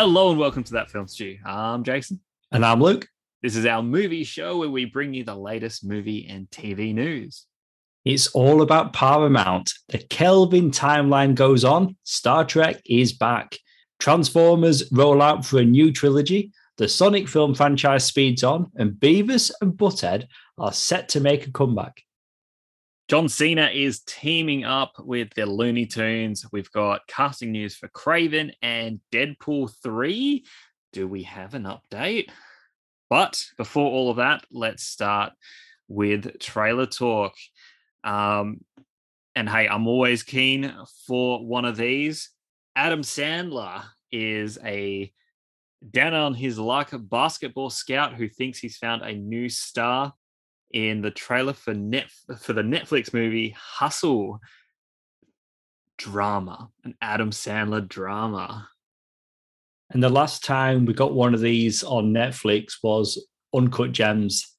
Hello and welcome to That Film Stew. I'm Jason. And I'm Luke. This is our movie show where we bring you the latest movie and TV news. It's all about Paramount. The Kelvin timeline goes on. Star Trek is back. Transformers roll out for a new trilogy. The Sonic film franchise speeds on, and Beavis and Butthead are set to make a comeback. John Cena is teaming up with the Looney Tunes. We've got casting news for Kraven and Deadpool 3. Do we have an update? But before all of that, let's start with trailer talk. Um, and hey, I'm always keen for one of these. Adam Sandler is a down on his luck basketball scout who thinks he's found a new star in the trailer for net for the Netflix movie Hustle drama, an Adam Sandler drama. And the last time we got one of these on Netflix was Uncut Gems.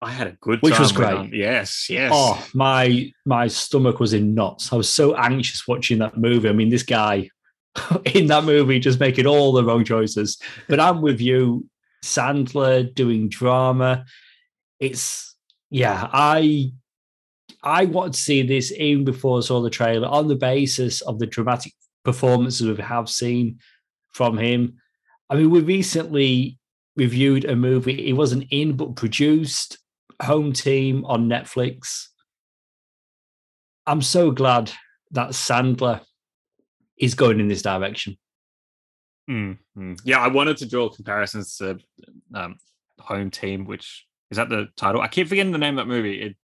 I had a good which was great. Yes, yes. Oh, my my stomach was in knots. I was so anxious watching that movie. I mean, this guy in that movie just making all the wrong choices. But I'm with you, Sandler doing drama. It's yeah, I I wanted to see this even before I saw the trailer on the basis of the dramatic performances we have seen from him. I mean, we recently reviewed a movie. It wasn't in, but produced Home Team on Netflix. I'm so glad that Sandler is going in this direction. Mm-hmm. Yeah, I wanted to draw comparisons to um, Home Team, which is that the title. I keep forgetting the name of that movie. It,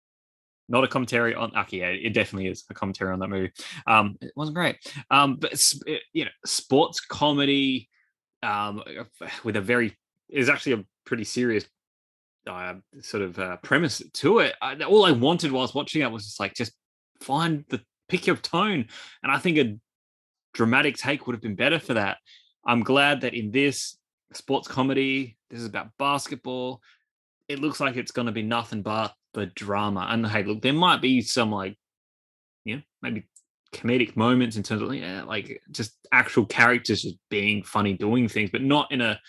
not a commentary on. Okay, yeah, it definitely is a commentary on that movie. Um, it wasn't great. Um, but it, you know, sports comedy, um, with a very is actually a pretty serious uh, sort of uh, premise to it. I, all I wanted whilst watching it was just like just find the pick your tone, and I think a dramatic take would have been better for that. I'm glad that in this sports comedy, this is about basketball. It looks like it's going to be nothing but the drama. And hey, look, there might be some like, you know, maybe comedic moments in terms of yeah, like just actual characters just being funny, doing things, but not in a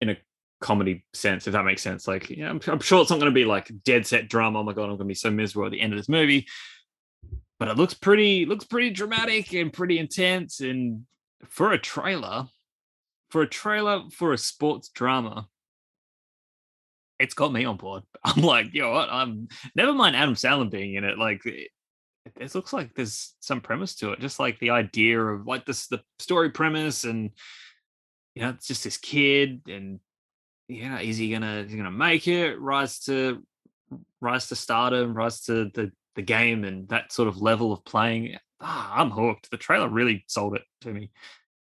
in a comedy sense, if that makes sense. Like, yeah, I'm, I'm sure it's not going to be like dead set drama. Oh my god, I'm going to be so miserable at the end of this movie. But it looks pretty, looks pretty dramatic and pretty intense. And for a trailer, for a trailer for a sports drama, it's got me on board. I'm like, you know what? I'm never mind Adam Sandler being in it. Like, it, it looks like there's some premise to it, just like the idea of like this, the story premise, and you know, it's just this kid, and yeah, is he gonna is he gonna make it? Rise to rise to stardom, rise to the the game, and that sort of level of playing. Ah, I'm hooked. The trailer really sold it to me.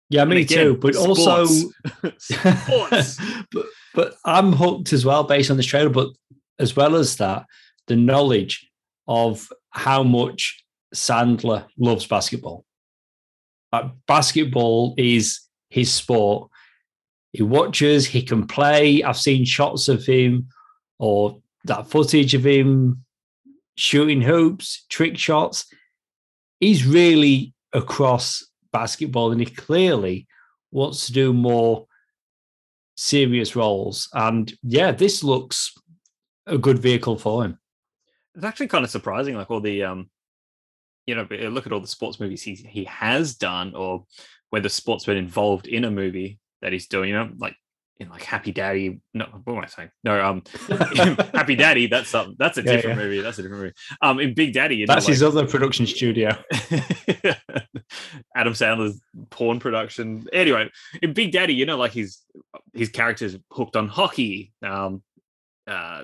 Yeah, me again, too. But sports. also, sports. but but I'm hooked as well based on this trailer. But as well as that, the knowledge of how much Sandler loves basketball. Uh, basketball is his sport. He watches, he can play. I've seen shots of him or that footage of him shooting hoops, trick shots. He's really across basketball and he clearly wants to do more serious roles. And yeah, this looks a good vehicle for him. It's actually kind of surprising, like all the um, you know, look at all the sports movies he he has done, or whether sports been involved in a movie that he's doing. You know, like in like Happy Daddy. No, what am I saying? No, um, Happy Daddy. That's something. That's a yeah, different yeah. movie. That's a different movie. Um, in Big Daddy, that's know, his like, other production studio. Adam Sandler's porn production. Anyway, in Big Daddy, you know, like his his character's hooked on hockey. Um, uh,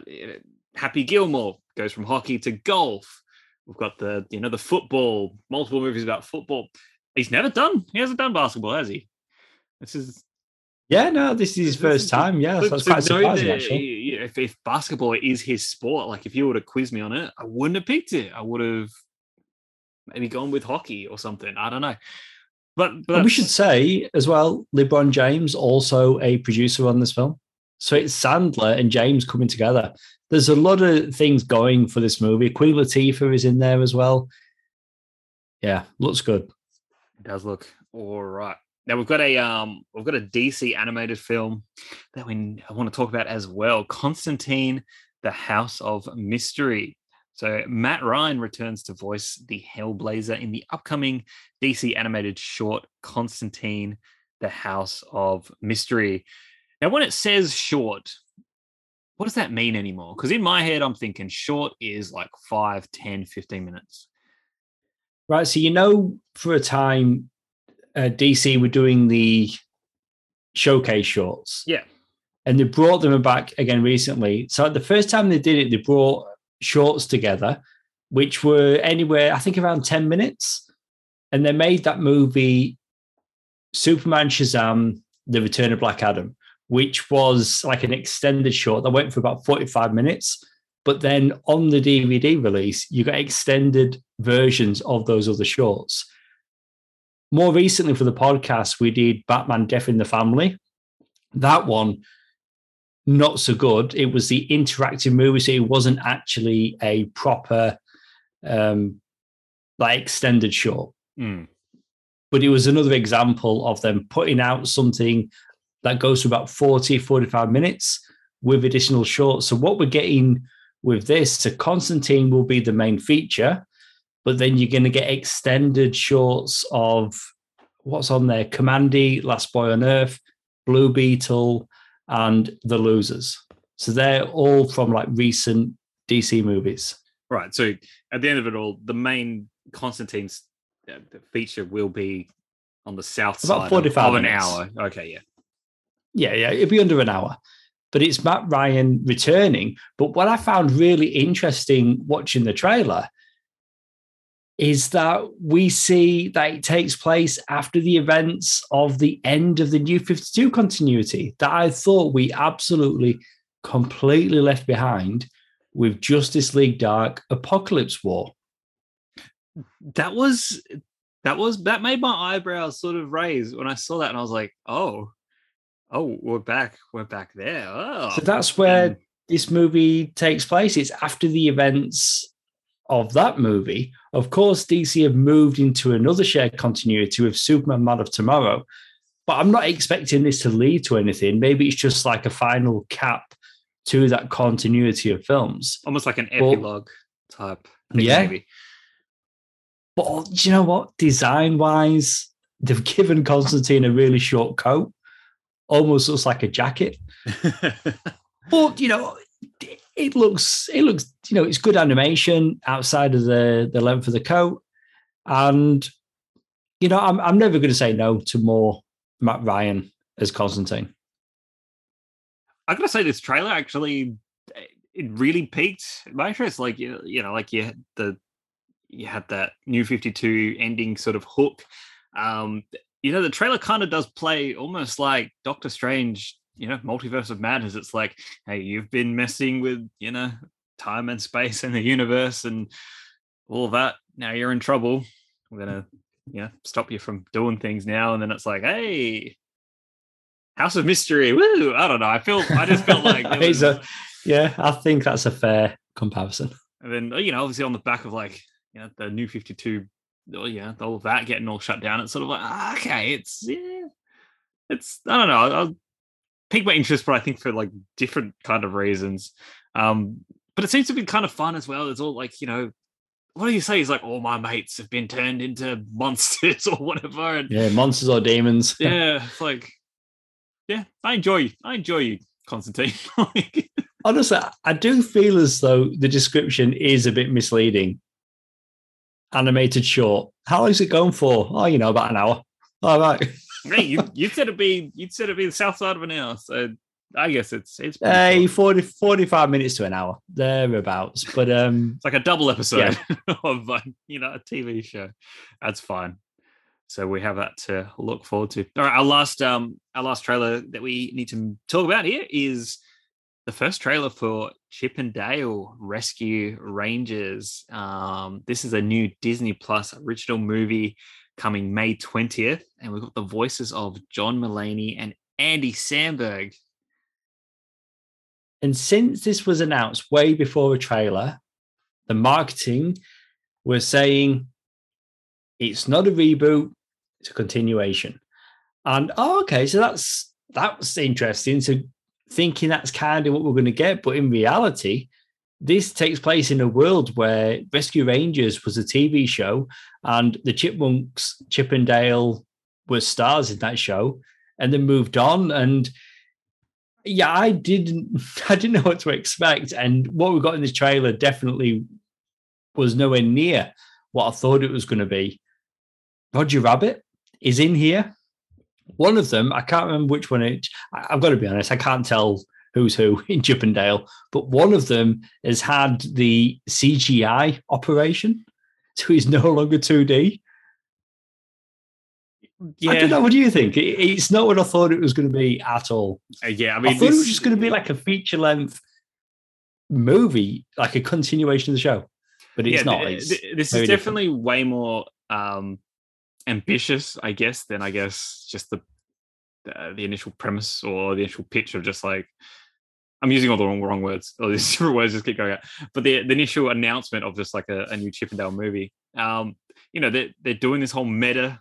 Happy Gilmore goes from hockey to golf. We've got the you know the football. Multiple movies about football. He's never done. He hasn't done basketball, has he? This is yeah, no, this is his first time. Yeah, so that's quite surprising that, actually. If, if, basketball is his sport, like if you were to quiz me on it, I wouldn't have picked it. I would have maybe gone with hockey or something. I don't know. But, but we should say as well, LeBron James also a producer on this film. So it's Sandler and James coming together. There's a lot of things going for this movie. Queen Latifah is in there as well. Yeah, looks good. It does look all right. Now we've got a um we've got a DC animated film that we I want to talk about as well. Constantine, the House of Mystery. So Matt Ryan returns to voice the Hellblazer in the upcoming DC animated short Constantine, the House of Mystery. Now, when it says short, what does that mean anymore? Because in my head, I'm thinking short is like 5, 10, 15 minutes. Right. So, you know, for a time, uh, DC were doing the showcase shorts. Yeah. And they brought them back again recently. So, the first time they did it, they brought shorts together, which were anywhere, I think, around 10 minutes. And they made that movie Superman Shazam, The Return of Black Adam, which was like an extended short that went for about 45 minutes. But then on the DVD release, you got extended versions of those other shorts. More recently for the podcast, we did Batman Death in the Family. That one not so good. It was the interactive movie, so it wasn't actually a proper um like extended short. Mm. But it was another example of them putting out something that goes for about 40, 45 minutes with additional shorts. So what we're getting with this, so Constantine will be the main feature, but then you're going to get extended shorts of what's on there: Kamandi, Last Boy on Earth, Blue Beetle, and The Losers. So they're all from like recent DC movies. Right. So at the end of it all, the main Constantine's uh, feature will be on the south About side 45 of, of an hour. Okay, yeah. Yeah, yeah, it'll be under an hour. But it's Matt Ryan returning. But what I found really interesting watching the trailer is that we see that it takes place after the events of the end of the New 52 continuity that I thought we absolutely completely left behind with Justice League Dark Apocalypse War. That was that was that made my eyebrows sort of raise when I saw that, and I was like, oh, oh, we're back, we're back there. Oh, So that's where hmm. this movie takes place. It's after the events of that movie. Of course, DC have moved into another shared continuity with Superman Man of Tomorrow. But I'm not expecting this to lead to anything. Maybe it's just like a final cap to that continuity of films. almost like an epilogue type. Thing Yeah. maybe. But do you know what? Design wise, they've given Constantine a really short coat, almost looks like a jacket. But you know, it looks it looks you know it's good animation outside of the the length of the coat, and you know I'm I'm never going to say no to more Matt Ryan as Constantine. I gotta say, this trailer actually it really piqued my interest. Like you, you know, like you had the you had that new Fifty Two ending sort of hook. Um, you know, the trailer kind of does play almost like Doctor Strange. You know, multiverse of madness. It's like, hey, you've been messing with you know time and space and the universe and all that. Now you're in trouble. We're gonna you know stop you from doing things now. And then it's like, hey, House of Mystery. Woo! I don't know. I feel I just felt like was- a- yeah, I think that's a fair comparison. and then you know, obviously on the back of like you know the new Fifty Two, oh yeah, all of that getting all shut down. It's sort of like ah, okay, it's yeah, it's I don't know. I'll my interest, but I think for like different kind of reasons. Um, but it seems to be kind of fun as well. It's all like you know. What do you say? He's like, all my mates have been turned into monsters or whatever. And Yeah, monsters or demons. yeah, it's like, yeah, I enjoy you. I enjoy you, Constantine. Honestly, I do feel as though the description is a bit misleading. Animated short. How long is it going for? Oh, you know, about an hour. All right. Hey, you you said it'd be you said it'd be the south side of an hour, so I guess it's it's Hey, short. 40, 45 minutes to an hour, thereabouts. But um, it's like a double episode of like, you know a TV show. That's fine. So we have that to look forward to. All right, our last um our last trailer that we need to talk about here is the first trailer for Chip and Dale Rescue Rangers. Um, this is a new Disney Plus original movie coming May 20th, and we've got the voices of John Mulaney and Andy Samberg. and since this was announced way before a trailer, the marketing was saying it's not a reboot, it's a continuation. And oh, okay, so that's that's interesting. So thinking that's kind of what we're going to get, but in reality, this takes place in a world where Rescue Rangers was a TV show, and the Chipmunks, Chip and Dale, were stars in that show, and then moved on. And yeah, I didn't, I didn't know what to expect, and what we got in this trailer definitely was nowhere near what I thought it was going to be. Roger Rabbit is in here. One of them, I can't remember which one. It, I've got to be honest, I can't tell who's who in Chip and Dale, but one of them has had the CGI operation, so he's no longer 2D. Yeah. I don't know. What do you think? it's not what I thought it was going to be at all. Uh, yeah, I mean, I thought this, it was just going to be like a feature length movie, like a continuation of the show, but it's yeah, not. It's this is definitely different. way more um, ambitious, I guess, than I guess just the uh, the initial premise or the initial pitch of just like I'm using all the wrong wrong words. All these different words just keep going out. But the, the initial announcement of just like a, a new Chippendale movie, um, you know, they're they're doing this whole meta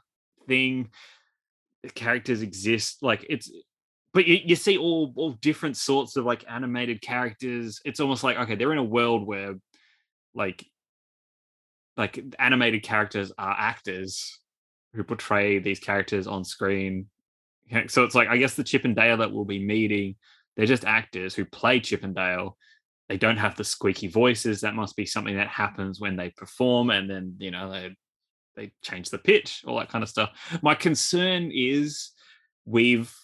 thing. The characters exist, like it's but you, you see all all different sorts of like animated characters. It's almost like okay, they're in a world where like like animated characters are actors who portray these characters on screen. So it's like I guess the Chip and Dale that we'll be meeting, they're just actors who play Chip and Dale. They don't have the squeaky voices. That must be something that happens when they perform, and then you know they they change the pitch, all that kind of stuff. My concern is we've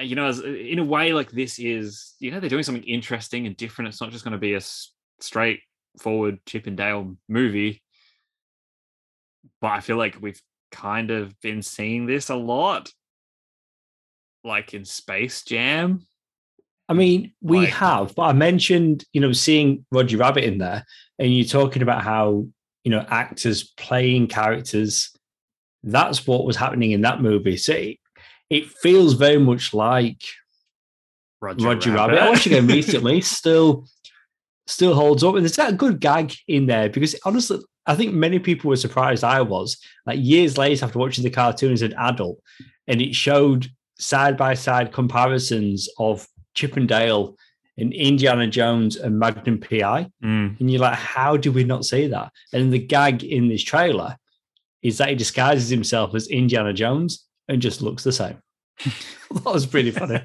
you know in a way like this is you know they're doing something interesting and different. It's not just going to be a straightforward Chip and Dale movie. But I feel like we've kind of been seeing this a lot, like in Space Jam. I mean, we like, have, but I mentioned, you know, seeing Roger Rabbit in there, and you're talking about how, you know, actors playing characters. That's what was happening in that movie. So it, it feels very much like Roger, Roger Rabbit. Rabbit. I watched it again recently. Still, still holds up, and there's that good gag in there because honestly, I think many people were surprised. I was like years later after watching the cartoon as an adult, and it showed side by side comparisons of Chip and Dale and Indiana Jones and Magnum PI, mm. and you're like, how do we not see that? And the gag in this trailer is that he disguises himself as Indiana Jones and just looks the same. that was pretty funny.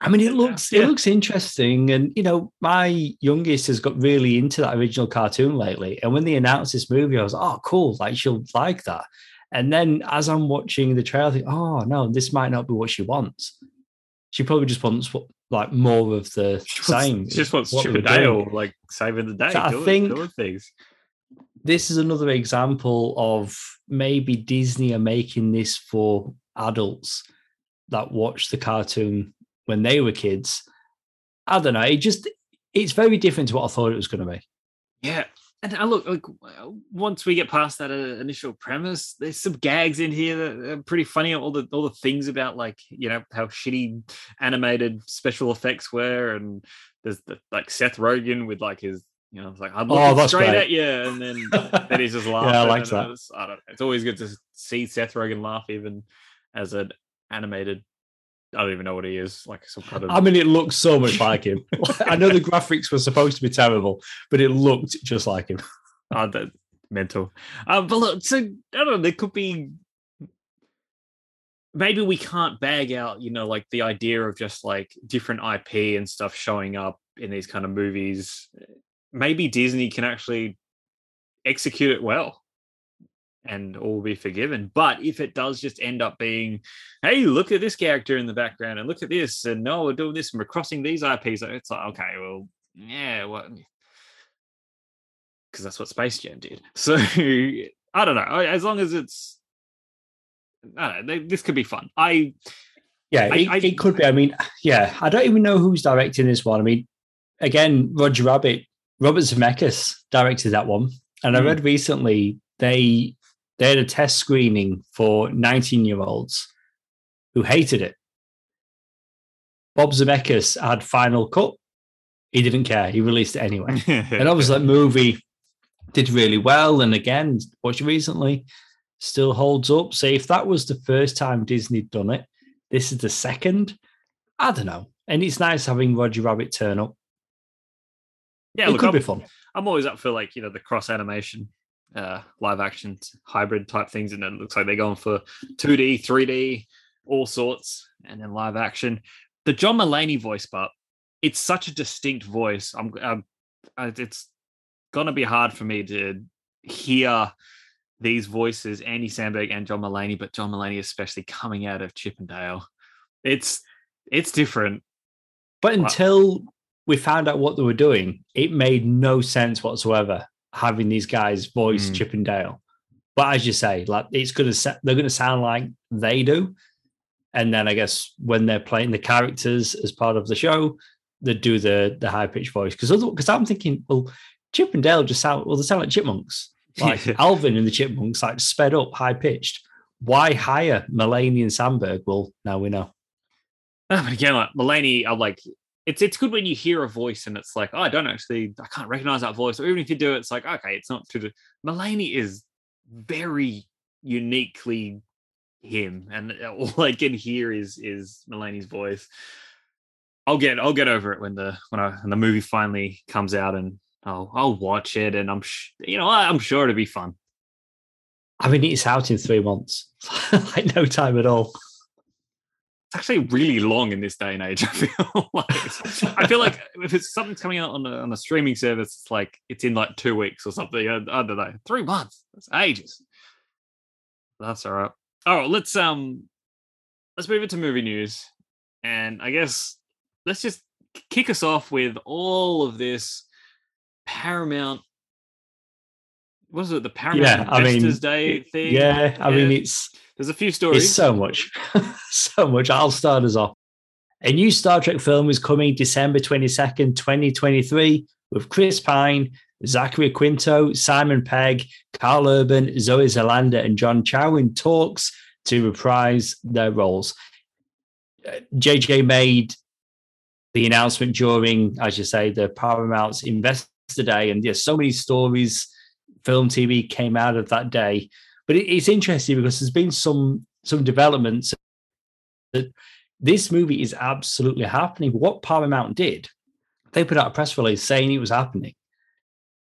I mean, it looks yeah. it looks interesting, and you know, my youngest has got really into that original cartoon lately. And when they announced this movie, I was, oh, cool, like she'll like that. And then as I'm watching the trailer, I think, oh no, this might not be what she wants. She probably just wants like more of the she same. Wants, just wants Chip and Dale, like saving the day. So I think things. this is another example of maybe Disney are making this for adults that watch the cartoon when they were kids. I don't know. It just it's very different to what I thought it was going to be. Yeah, and I look like once we get past that uh, initial premise, there's some gags in here that are pretty funny. All the all the things about like you know how shitty animated special effects were, and there's the, like Seth Rogen with like his you know, like I'm looking oh, straight great. at you, and then then he's just laughing. yeah, I like that. Was, I don't know. It's always good to see Seth Rogen laugh, even as an animated I don't even know what he is. Like some kind of. I mean, it looks so much like him. I know the graphics were supposed to be terrible, but it looked just like him. oh, that mental. Um, but look, so I don't know. There could be. Maybe we can't bag out, you know, like the idea of just like different IP and stuff showing up in these kind of movies. Maybe Disney can actually execute it well and all be forgiven. But if it does just end up being, hey, look at this character in the background and look at this, and no, we're doing this and we're crossing these IPs, it's like, okay, well, yeah, what? Because that's what Space Jam did. So I don't know. As long as it's, I know, this could be fun. I, yeah, I, it, I, it could be. I mean, yeah, I don't even know who's directing this one. I mean, again, Roger Rabbit, Robert Zemeckis directed that one. And I hmm. read recently they they had a test screening for 19 year olds who hated it. Bob Zemeckis had final cut. He didn't care. He released it anyway. and obviously, that movie did really well. And again, watched recently. still holds up. So if that was the first time Disney done it, this is the second. I don't know. And it's nice having Roger Rabbit turn up. Yeah, it look, could I'm, be fun. I'm always up for like you know the cross animation, uh, live action hybrid type things, and it looks like they're going for 2D, 3D, all sorts, and then live action. The John Mulaney voice, but it's such a distinct voice. I'm, I'm it's gonna be hard for me to hear these voices, Andy Samberg and John Mulaney, but John Mulaney especially coming out of Chip 'n Dale. It's it's different. But until we found out what they were doing, it made no sense whatsoever having these guys voice mm. Chip 'n Dale. But as you say, like it's gonna they're gonna sound like they do. And then I guess when they're playing the characters as part of the show, they do the the high pitched voice. Because because I'm thinking, well, Chip 'n Dale just sound well, they sound like chipmunks. Like Alvin and the Chipmunks, like sped up, high pitched. Why hire Mulaney and Samberg? Well, now we know. Oh, but again, like Mulaney, I'm like, it's it's good when you hear a voice and it's like, oh, I don't actually, I can't recognize that voice. Or even if you do, it's like, okay, it's not too. Mulaney is very uniquely him, and all I can hear is is Mulaney's voice. I'll get I'll get over it when the when I when the movie finally comes out and I'll I'll watch it and I'm sh- you know I'm sure it'll be fun. I mean, it's out in three months, like no time at all. It's actually really long in this day and age. I feel like I feel like if it's something coming out on a, on a streaming service, it's like it's in like two weeks or something. I, I don't know, three months. That's ages. That's all right. All right, let's um, let's move into movie news, and I guess let's just kick us off with all of this Paramount. What is it? The Paramount yeah, I Investors mean, Day thing. Yeah, I yeah. mean it's there's a few stories. It's so much, so much. I'll start us off. A new Star Trek film is coming December 22nd, 2023, with Chris Pine, Zachary Quinto, Simon Pegg, Karl Urban, Zoe Saldana, and John Cho in talks to reprise their roles. JJ uh, made the announcement during, as you say, the Paramount's invest Day, and yes, so many stories, film, TV came out of that day. But it, it's interesting because there's been some some developments that this movie is absolutely happening. What Paramount did, they put out a press release saying it was happening.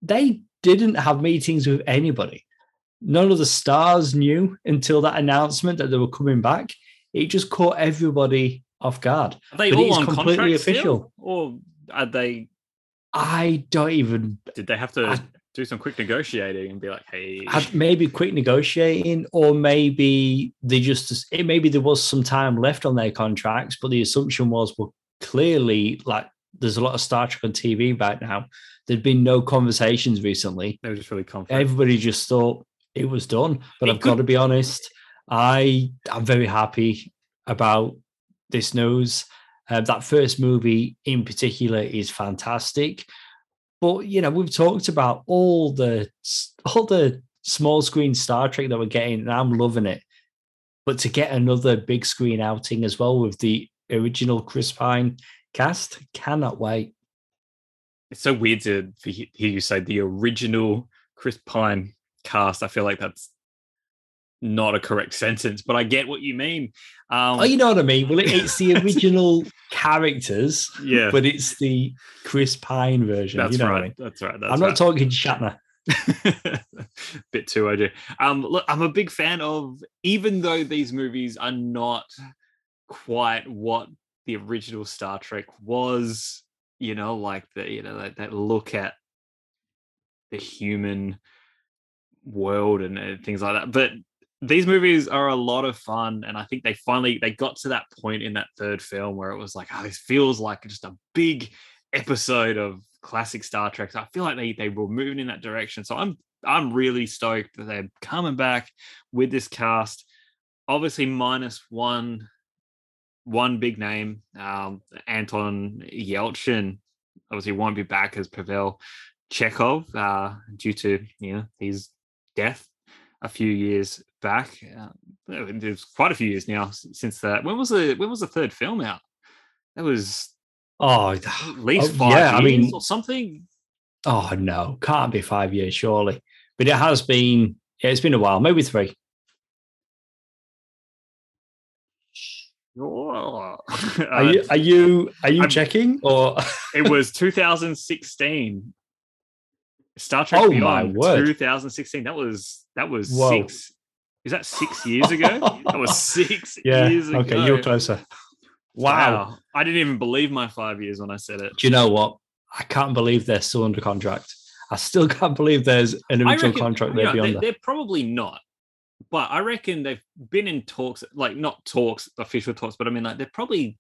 They didn't have meetings with anybody. None of the stars knew until that announcement that they were coming back. It just caught everybody off guard. Are they but all on completely official, still? or are they I don't even. Did they have to I, do some quick negotiating and be like, "Hey"? Maybe quick negotiating, or maybe they just. It maybe there was some time left on their contracts, but the assumption was, well, clearly, like there's a lot of Star Trek on TV right now. There'd been no conversations recently. They were just really confident. Everybody just thought it was done. But it I've could... got to be honest, I I'm very happy about this news. Uh, that first movie in particular is fantastic. But you know, we've talked about all the all the small screen Star Trek that we're getting, and I'm loving it. But to get another big screen outing as well with the original Chris Pine cast, cannot wait. It's so weird to hear you say the original Chris Pine cast. I feel like that's not a correct sentence, but I get what you mean. Um, oh, you know what I mean? Well, it's the original characters, yeah, but it's the Chris Pine version. That's you know right. I mean? That's right. That's I'm right. not talking Shatner. Bit too, I do. Um, look, I'm a big fan of, even though these movies are not quite what the original Star Trek was. You know, like the you know that, that look at the human world and, and things like that. But these movies are a lot of fun and i think they finally they got to that point in that third film where it was like oh this feels like just a big episode of classic star trek. So i feel like they they were moving in that direction. So i'm i'm really stoked that they're coming back with this cast. Obviously minus one one big name um anton yelchin. Obviously won't be back as pavel chekov uh due to you know his death a few years back. Uh, oh, it was quite a few years now since that. When was the when was the third film out? That was oh, at oh, least five yeah, years I mean, or something. Oh no, can't be five years surely. But it has been. It's been a while, maybe three. Uh, are you are you are you I'm, checking or? it was 2016. Star Trek oh, Beyond 2016. That was that was Whoa. six. Is that six years ago? that was six yeah, years ago. Okay, you're closer. Wow. wow. I didn't even believe my five years when I said it. Do you know what? I can't believe they're still under contract. I still can't believe there's an original reckon, contract there beyond they're, they're probably not. But I reckon they've been in talks, like not talks, official talks, but I mean, like they've probably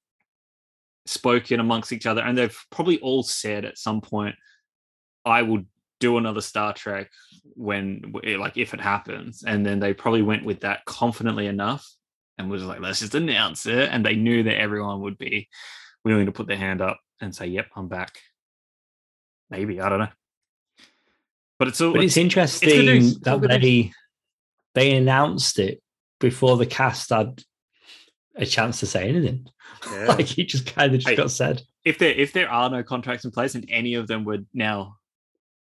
spoken amongst each other and they've probably all said at some point, I will do another Star Trek when, like, if it happens. And then they probably went with that confidently enough and was like, let's just announce it. And they knew that everyone would be willing to put their hand up and say, yep, I'm back. Maybe, I don't know. But it's all, but it's, it's interesting it's that they they announced it before the cast had a chance to say anything. Yeah. like it just kind of just hey, got said. If there if there are no contracts in place and any of them were now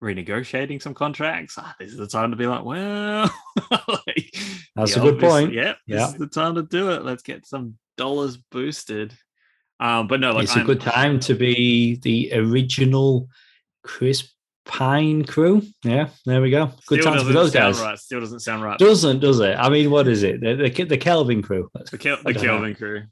renegotiating some contracts, ah, this is the time to be like, well, like, that's a good point. Yeah, this yeah. is the time to do it. Let's get some dollars boosted. Um, but no, like it's I'm, a good time to be the original Chris Pine crew. Yeah, there we go. Good time for those guys. Right. Still doesn't sound right. Doesn't does it? I mean, what is it? The the, the Kelvin crew. The, Kel- the Kelvin know. crew.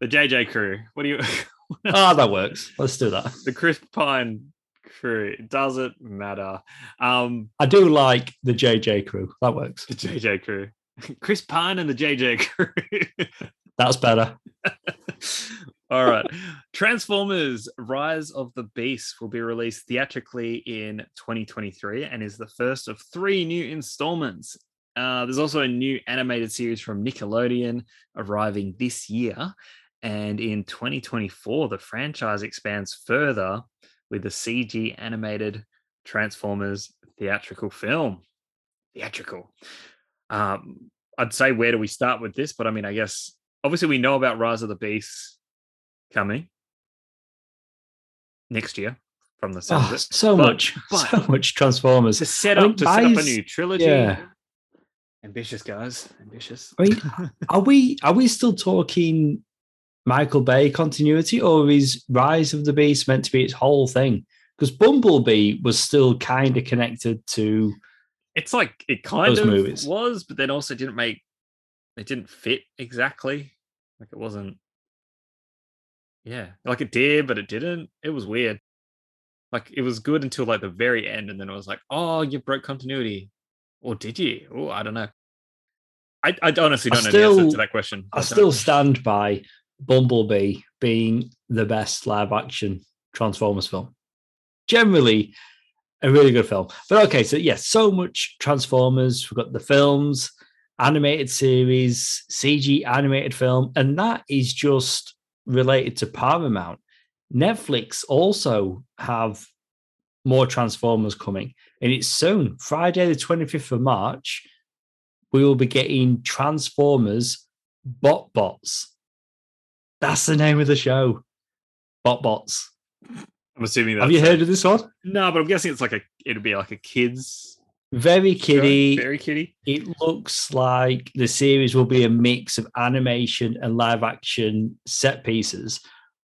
The JJ crew. What do you? oh, that works. Let's do that. The Chris Pine crew. It doesn't matter. Um, I do like the JJ crew. That works. The JJ crew. Chris Pine and the JJ crew. That's better. All right. Transformers Rise of the Beast will be released theatrically in 2023 and is the first of three new installments. Uh, there's also a new animated series from Nickelodeon arriving this year. And in 2024, the franchise expands further with the CG animated Transformers theatrical film. Theatrical. Um, I'd say, where do we start with this? But I mean, I guess obviously we know about Rise of the Beast coming next year from the sound oh, So but, much, but so much Transformers to set up I mean, to set up a new trilogy. Yeah. Ambitious guys, ambitious. I mean, are we are we still talking Michael Bay continuity, or is Rise of the Beast meant to be its whole thing? Because Bumblebee was still kind of connected to. It's like it kind of movies. was, but then also didn't make. It didn't fit exactly. Like it wasn't yeah, like it did, but it didn't. It was weird. Like it was good until like the very end, and then it was like, oh, you broke continuity, or did you? Oh, I don't know. I, I honestly don't I know still, the answer to that question. I, I still stand by Bumblebee being the best live action Transformers film. Generally, a really good film. But okay, so yes, so much Transformers. We've got the films, animated series, CG animated film, and that is just related to Paramount, Netflix also have more Transformers coming, and it's soon. Friday, the 25th of March, we will be getting Transformers Bot Bots. That's the name of the show. Bot Bots. I'm assuming. That. Have you heard of this one? No, but I'm guessing it's like a. It'll be like a kids very kiddie. Very kiddie. It looks like the series will be a mix of animation and live action set pieces.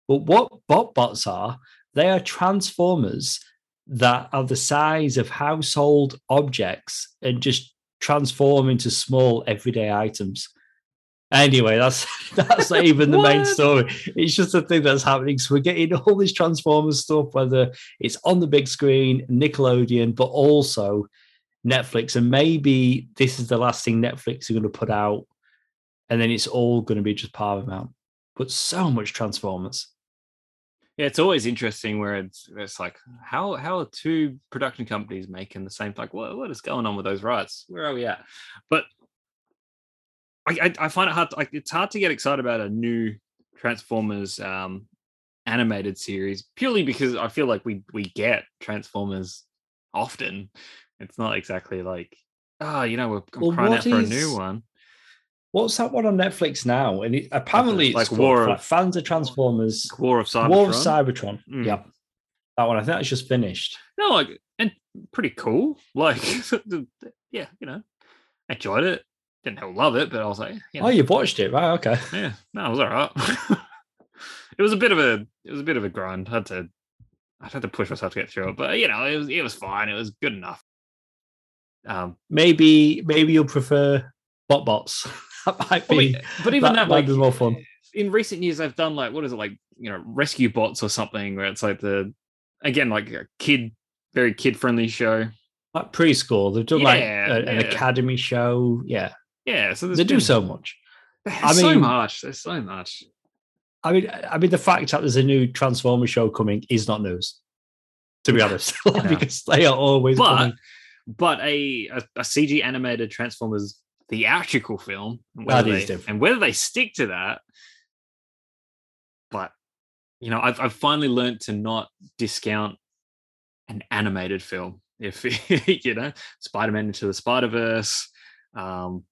But what Bot Bots are, they are transformers that are the size of household objects and just transform into small everyday items. Anyway, that's that's not even the main story. It's just a thing that's happening. So we're getting all this Transformers stuff, whether it's on the big screen, Nickelodeon, but also Netflix, and maybe this is the last thing Netflix are going to put out, and then it's all going to be just Paramount. But so much Transformers. Yeah, it's always interesting where it's it's like how how are two production companies making the same like what what is going on with those rights? Where are we at? But I I, find it hard to, like it's hard to get excited about a new Transformers um animated series purely because I feel like we we get Transformers often it's not exactly like, oh, you know, we're well, crying out for is, a new one. What's that one on Netflix now? And it, apparently, like, it's War of fans of Transformers, War of Cybertron. War of Cybertron. Mm. Yeah, that one. I think that's just finished. No, like, and pretty cool. Like, yeah, you know, I enjoyed it. Didn't hell love it, but I was like, you know, oh, you've watched it, right? Okay, yeah, no, it was all right. it was a bit of a it was a bit of a grind. I had to I had to push myself to get through it, but you know, it was it was fine. It was good enough. Um, maybe maybe you'll prefer bot bots. that might be, but even that, that might like, be more fun. In recent years, I've done like what is it like you know rescue bots or something where it's like the again like a kid very kid friendly show like preschool. They've done yeah, like a, an academy show. Yeah, yeah. So they do so much. I mean, so much. There's so much. I mean, I mean, the fact that there's a new Transformers show coming is not news, to be honest, because they are always. But coming. but a, a, a CG animated Transformers theatrical film, they, and whether they stick to that, but you know, I've I've finally learned to not discount an animated film. If you know, Spider Man into the Spider Verse, um,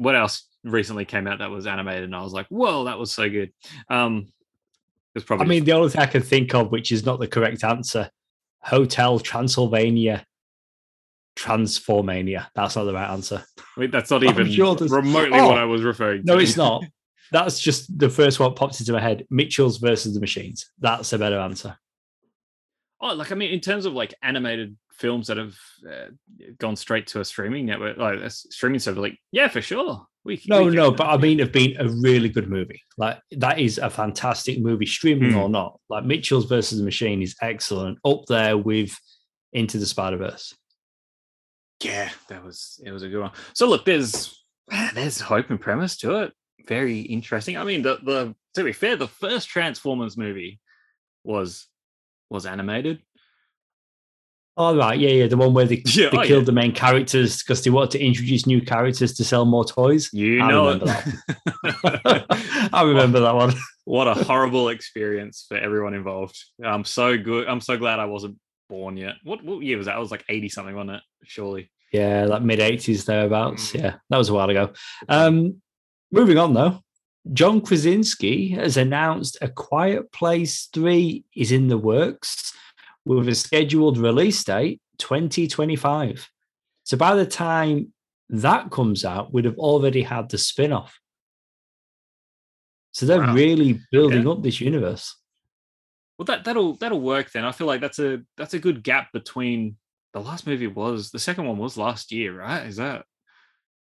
what else recently came out that was animated, and I was like, whoa, that was so good. Um, it's probably. I mean, the only thing I can think of, which is not the correct answer, Hotel Transylvania. Transformania. That's not the right answer. Wait, that's not even sure remotely oh, what I was referring to. No, it's not. That's just the first one pops into my head. Mitchell's versus the Machines. That's a better answer. Oh, like I mean, in terms of like animated films that have uh, gone straight to a streaming network, like a streaming service, like yeah, for sure. We, no, we no, but I mean, have been a really good movie. Like that is a fantastic movie, streaming mm. or not. Like Mitchell's versus the Machine is excellent, up there with Into the Spider Verse. Yeah, that was it was a good one. So look, there's there's hope and premise to it. Very interesting. I mean, the the to be fair, the first Transformers movie was was animated. Oh right, yeah, yeah, the one where they, yeah, they oh, killed yeah. the main characters because they wanted to introduce new characters to sell more toys. You I know, remember that. I remember that one. what a horrible experience for everyone involved. I'm so good. I'm so glad I wasn't born yet. What what year was that? I was like 80 something, wasn't it? Surely. Yeah, like mid 80s thereabouts. Mm. Yeah, that was a while ago. Um, moving on though, John Krasinski has announced A Quiet Place 3 is in the works with a scheduled release date 2025. So by the time that comes out, we'd have already had the spin off. So they're wow. really building yeah. up this universe. Well, that that'll that'll work then. I feel like that's a that's a good gap between the last movie was the second one was last year, right? Is that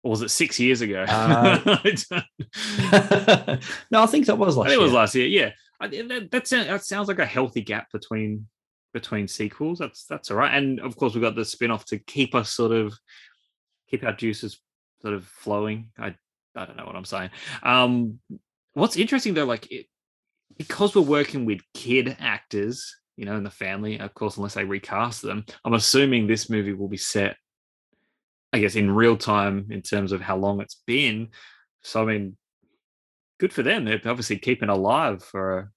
or was it six years ago? Uh, no, I think that was last. I think year. it was last year. Yeah, I, that, that, sounds, that sounds like a healthy gap between between sequels. That's that's all right. And of course, we've got the spin off to keep us sort of keep our juices sort of flowing. I I don't know what I'm saying. Um, what's interesting though, like it, because we're working with kid actors, you know, in the family, of course, unless they recast them, I'm assuming this movie will be set I guess in real time in terms of how long it's been. So I mean, good for them. They're obviously keeping alive for.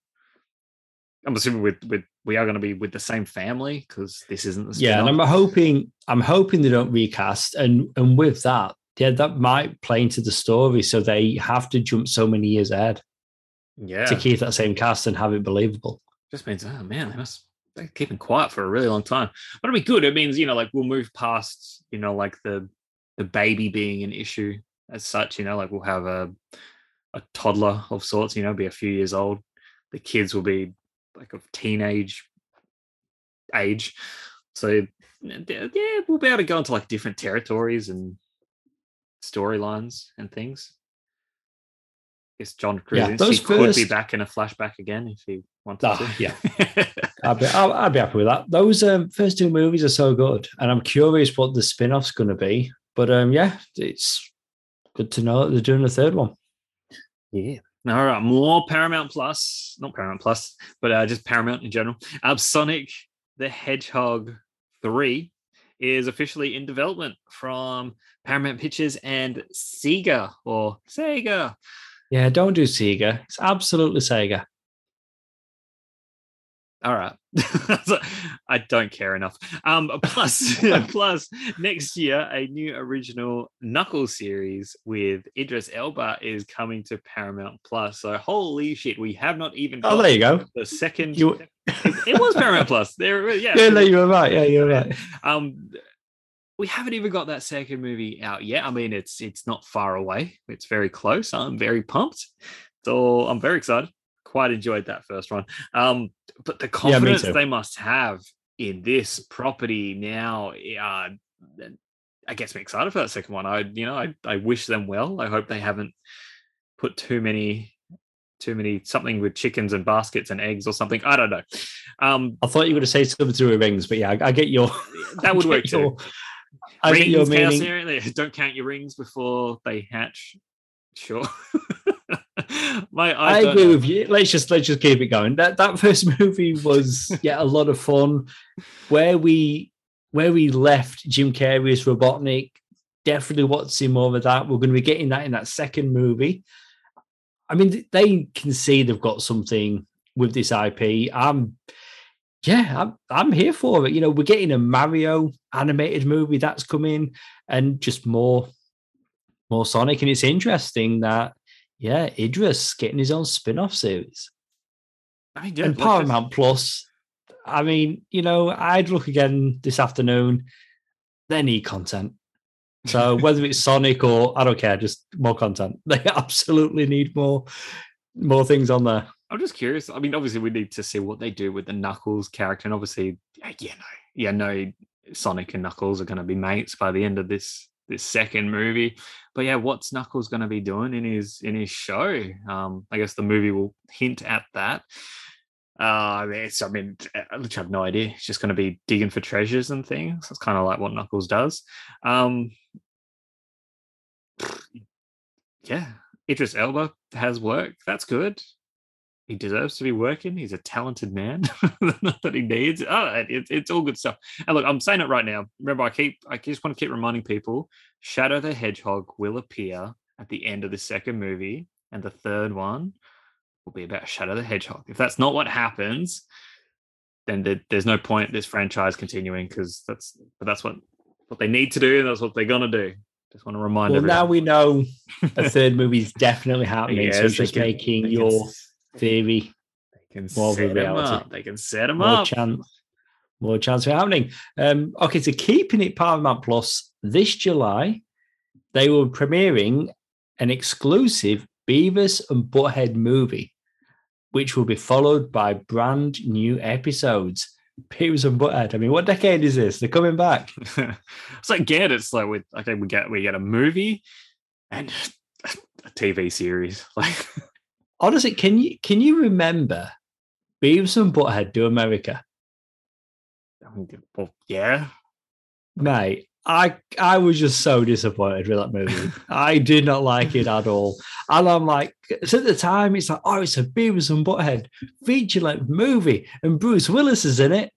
I'm assuming with with we are going to be with the same family because this isn't the yeah. And I'm hoping I'm hoping they don't recast, and and with that, yeah, that might play into the story, so they have to jump so many years ahead. Yeah, to keep that same cast and have it believable. Just means, oh man, they must they're keeping quiet for a really long time. But it'll be good. It means you know, like we'll move past you know, like the the baby being an issue as such. You know, like we'll have a a toddler of sorts. You know, be a few years old. The kids will be like of teenage age. So yeah, we'll be able to go into like different territories and storylines and things I guess John Krasinski yeah, could first... be back in a flashback again if he wanted oh, to. Yeah, I'd, be, I'll, I'd be happy with that. Those um, first two movies are so good, and I'm curious what the spin off's going to be. But um, yeah, it's good to know that they're doing a third one. Yeah. All right, more Paramount Plus, not Paramount Plus, but uh, just Paramount in general. Uh, Sonic the Hedgehog 3 is officially in development from Paramount Pictures and Sega or Sega. Yeah, don't do Sega. It's absolutely Sega. All right. I don't care enough. Um, plus, plus next year, a new original Knuckles series with Idris Elba is coming to Paramount Plus. So holy shit, we have not even. Oh, there you go. The second. You... it, was Paramount Plus. There, yeah. Yeah, no, you were right. Yeah, you were right. Um, we haven't even got that second movie out yet. I mean, it's it's not far away. It's very close. I'm very pumped. So I'm very excited. Quite enjoyed that first one. Um, but the confidence yeah, they must have in this property now, uh, it gets me excited for that second one. I, you know, I, I wish them well. I hope they haven't put too many too many something with chickens and baskets and eggs or something. I don't know. Um, I thought you were going to say something to rings, but yeah, I, I get your. That would work your, too. I rings, get your meaning. Don't count your rings before they hatch. Sure. My, I, I agree know. with you. Let's just let's just keep it going. That that first movie was yeah a lot of fun. Where we where we left Jim Carrey's Robotnik, definitely want to see more of that. We're going to be getting that in that second movie. I mean, they can see they've got something with this IP. I'm, yeah, I'm, I'm here for it. You know, we're getting a Mario animated movie that's coming, and just more, more Sonic. And it's interesting that, yeah, Idris getting his own spin-off series. I mean, and Paramount Plus. I mean, you know, I'd look again this afternoon. They need content. So whether it's Sonic or I don't care, just more content. They absolutely need more more things on there. I'm just curious. I mean, obviously we need to see what they do with the Knuckles character, and obviously, yeah, no, yeah, no, Sonic and Knuckles are going to be mates by the end of this this second movie. But yeah, what's Knuckles going to be doing in his in his show? Um, I guess the movie will hint at that. Uh, it's, I mean, I have no idea. It's just going to be digging for treasures and things. It's kind of like what Knuckles does. Um, yeah, Idris Elba has work. That's good. He deserves to be working. He's a talented man. That he needs. Oh, it, it's all good stuff. And look, I'm saying it right now. Remember, I keep, I just want to keep reminding people: Shadow the Hedgehog will appear at the end of the second movie, and the third one will be about Shadow the Hedgehog. If that's not what happens, then there, there's no point this franchise continuing because that's but that's what what they need to do and that's what they're gonna do. Just want to remind. Well, everyone. now we know a third movie is definitely happening. yes, so it's just making your theory they can more set them up. They can set them more up. Chance, more chance of happening. Um, okay, so keeping it Paramount Plus this July, they were premiering an exclusive Beavis and Butthead movie, which will be followed by brand new episodes. Beavis and Butthead. I mean, what decade is this? They're coming back. it's like again, it's like we okay, we get we get a movie and a TV series. Like honestly, can you can you remember Beavis and Butthead do America? Well, yeah, mate. I I was just so disappointed with that movie. I did not like it at all. And I'm like, so at the time, it's like, oh, it's a Beavis and Butthead feature length movie, and Bruce Willis is in it.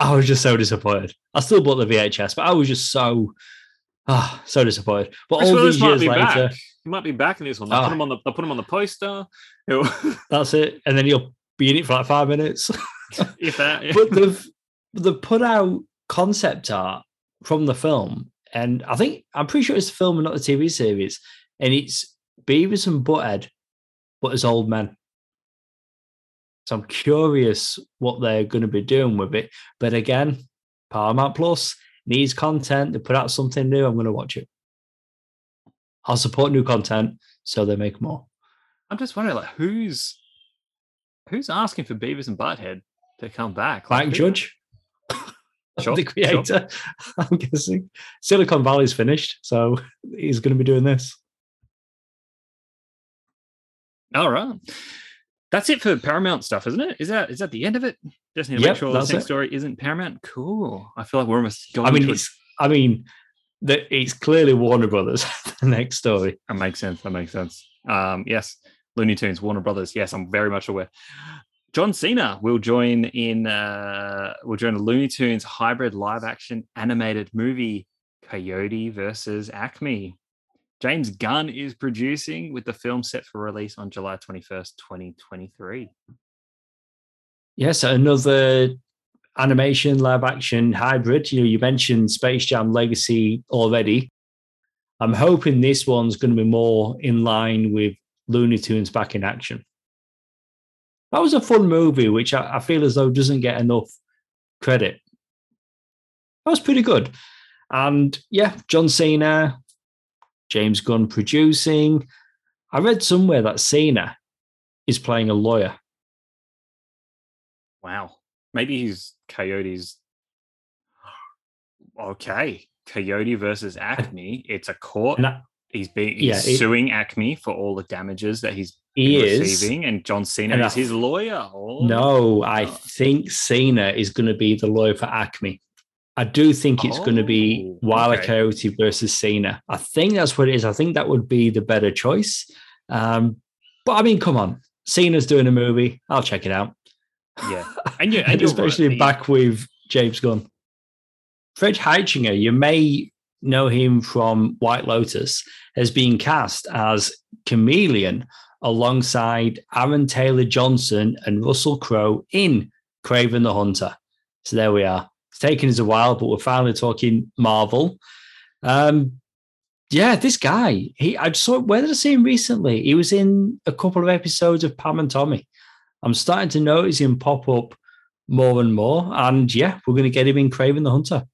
I was just so disappointed. I still bought the VHS, but I was just so, ah, oh, so disappointed. But Bruce all Willis these years later, back. He might be back in this one. They oh. put ah. him on the, they put him on the poster. That's it, and then he'll be in it for like five minutes. if that, yeah. but they've they've put out concept art from the film, and I think I'm pretty sure it's the film and not the TV series, and it's Beavis and Butthead, but as old men. So I'm curious what they're going to be doing with it. But again, Paramount Plus needs content. They put out something new. I'm going to watch it. I'll support new content so they make more. I'm just wondering, like, who's who's asking for Beavis and Butthead to come back? Like, Judge. sure, the creator. Sure. I'm guessing Silicon Valley's finished, so he's going to be doing this. All right. That's it for Paramount stuff, isn't it? Is that is that the end of it? Just need to yep, make sure the same story isn't Paramount. Cool. I feel like we're almost going. I mean, it's, I mean, the, it's clearly Warner Brothers. the next story. That makes sense. That makes sense. Um, yes, Looney Tunes, Warner Brothers. Yes, I'm very much aware. John Cena will join in uh, will join a Looney Tunes hybrid live action animated movie Coyote versus Acme. James Gunn is producing with the film set for release on July 21st, 2023. Yes, another animation live action hybrid. You know, you mentioned Space Jam Legacy already. I'm hoping this one's going to be more in line with Looney Tunes back in action. That was a fun movie, which I, I feel as though doesn't get enough credit. that was pretty good. And yeah, John Cena, James Gunn producing. I read somewhere that Cena is playing a lawyer. Wow. Maybe he's Coyote's. Okay. Coyote versus Acme. It's a court. he's being he's yeah, it, suing Acme for all the damages that he's he receiving, and John Cena and is I, his lawyer. Oh. No, I think Cena is going to be the lawyer for Acme. I do think it's oh, going to be Wilder okay. Coyote versus Cena. I think that's what it is. I think that would be the better choice. Um, but I mean, come on, Cena's doing a movie. I'll check it out. Yeah, and, you, and especially right. back with James Gunn. Fred Hechinger, you may know him from White Lotus, has been cast as Chameleon alongside Aaron Taylor Johnson and Russell Crowe in Kraven the Hunter. So there we are. It's taken us a while, but we're finally talking Marvel. Um, yeah, this guy, he I saw where did I see him recently? He was in a couple of episodes of Pam and Tommy. I'm starting to notice him pop up more and more. And yeah, we're going to get him in Kraven the Hunter.